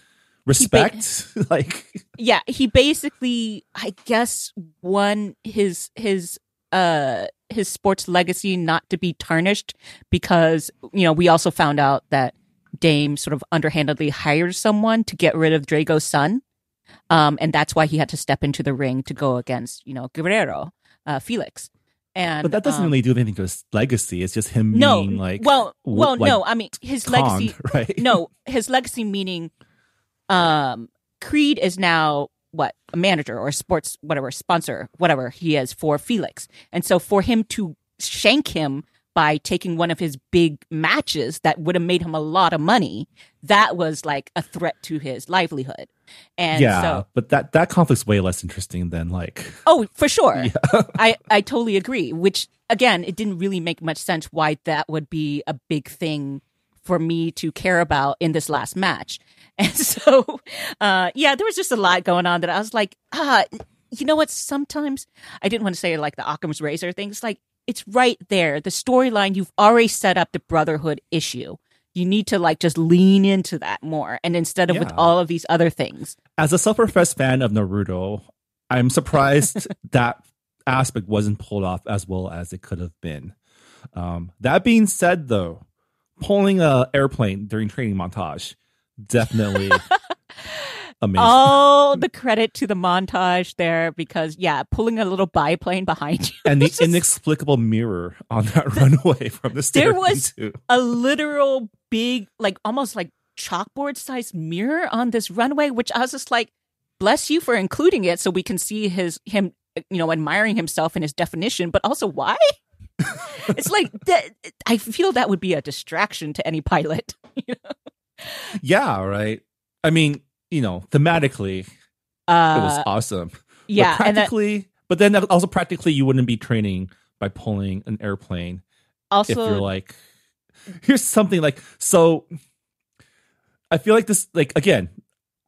respect. like, yeah he basically i guess won his his uh his sports legacy not to be tarnished because you know we also found out that dame sort of underhandedly hired someone to get rid of drago's son um and that's why he had to step into the ring to go against you know guerrero uh felix and but that doesn't um, really do anything to his legacy. It's just him no being like, well well like, no i mean his legacy right? no, his legacy meaning um Creed is now what a manager or a sports whatever sponsor whatever he is for Felix. And so for him to shank him by taking one of his big matches that would have made him a lot of money, that was like a threat to his livelihood. And yeah, so but that that conflict's way less interesting than like Oh, for sure. I, I totally agree. Which again, it didn't really make much sense why that would be a big thing for me to care about in this last match. And so, uh, yeah, there was just a lot going on that I was like, ah, you know what? Sometimes I didn't want to say like the Occam's razor thing. It's like, it's right there. The storyline, you've already set up the brotherhood issue. You need to like just lean into that more. And instead of with all of these other things. as a self-professed fan of Naruto, I'm surprised that aspect wasn't pulled off as well as it could have been. Um, that being said, though, pulling a airplane during training montage definitely amazing. all the credit to the montage there because yeah, pulling a little biplane behind you. and the just inexplicable mirror on that runway from the stage. There was- too. a literal big, like almost like chalkboard sized mirror on this runway, which I was just like, bless you for including it so we can see his him you know admiring himself in his definition but also why it's like that i feel that would be a distraction to any pilot you know? Yeah, right. I mean, you know, thematically, it was uh awesome. yeah but and that practically, but then also practically, you wouldn't be training by pulling an airplane also if you're like, here's something like so. I feel like this, like again,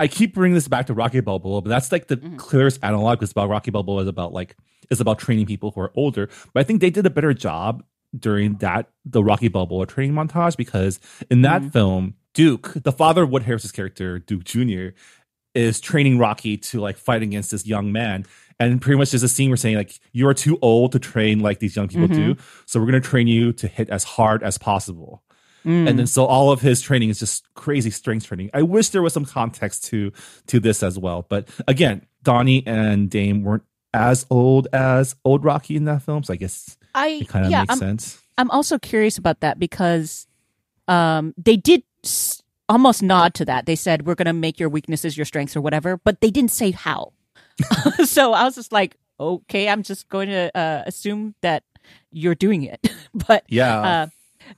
I keep bringing this back to Rocky Balboa, but that's like the Mhm. clearest analog because about Rocky Balboa is about like is about training people who are older. But I think they did a better job during that the Rocky Balboa training montage because in that Mhm. film, Duke, the father of Wood Harris's character, Duke Jr., is training Rocky to like fight against this young man. And pretty much there's a scene we're saying like you're too old to train like these young people do. So we're gonna train you to hit as hard as possible. Mm. And then so all of his training is just crazy strength training. I wish there was some context to to this as well. But again, Donnie and Dame weren't as old as old Rocky in that film, so I guess i it kind of yeah makes I'm, sense. I'm also curious about that because um they did almost nod to that they said we're going to make your weaknesses your strengths or whatever but they didn't say how so i was just like okay i'm just going to uh, assume that you're doing it but Yeah. uh,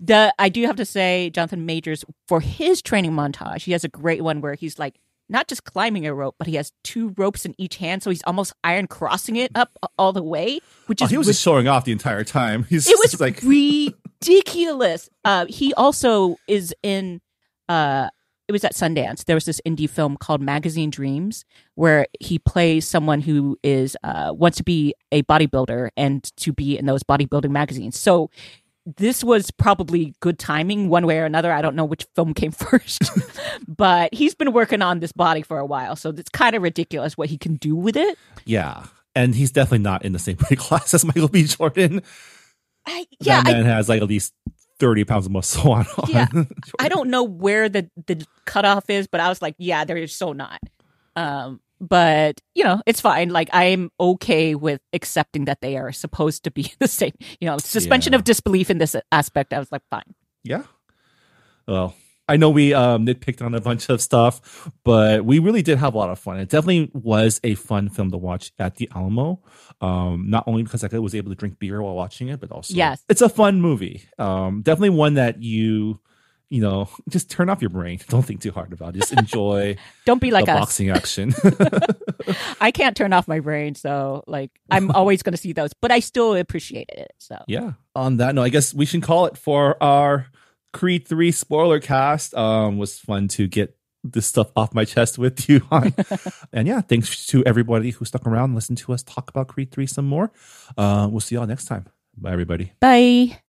the I do have to say, Jonathan Majors for his training montage, he has a great one where he's like not just climbing a rope, but he has two ropes in each hand, so he's almost iron crossing it up all the way, which oh, is he was rid- just showing off the entire time. He's it was just like ridiculous. Uh, he also is in. Uh, it was at Sundance. There was this indie film called Magazine Dreams, where he plays someone who is uh, wants to be a bodybuilder and to be in those bodybuilding magazines. So this was probably good timing, one way or another. I don't know which film came first, but he's been working on this body for a while, so it's kind of ridiculous what he can do with it. yeah. And he's definitely not in the same weight class as Michael B. Jordan. I, yeah, that I man has like at least thirty pounds of muscle on. Yeah. I don't know where the the cutoff is, but I was like, yeah, there is so not. Um, but you know, it's fine. Like I'm okay with accepting that they are supposed to be the same. You know, suspension Yeah. of disbelief in this aspect. I was like, fine. Yeah. Well, I know we um, nitpicked on a bunch of stuff, but we really did have a lot of fun. It definitely was a fun film to watch at the Alamo. Um, not only because I was able to drink beer while watching it, but also Yes. it's a fun movie. Um, definitely one that you, you know, just turn off your brain. Don't think too hard about it. Just enjoy Don't be like the us. boxing action. I can't turn off my brain, so like I'm always going to see those, but I still appreciate it. So yeah. On that note, I guess we should call it for our Creed 3 spoiler cast. Um, was fun to get this stuff off my chest with you on. and yeah, thanks to everybody who stuck around and listened to us talk about Creed 3 some more. Uh, we'll see y'all next time. Bye, everybody. bye.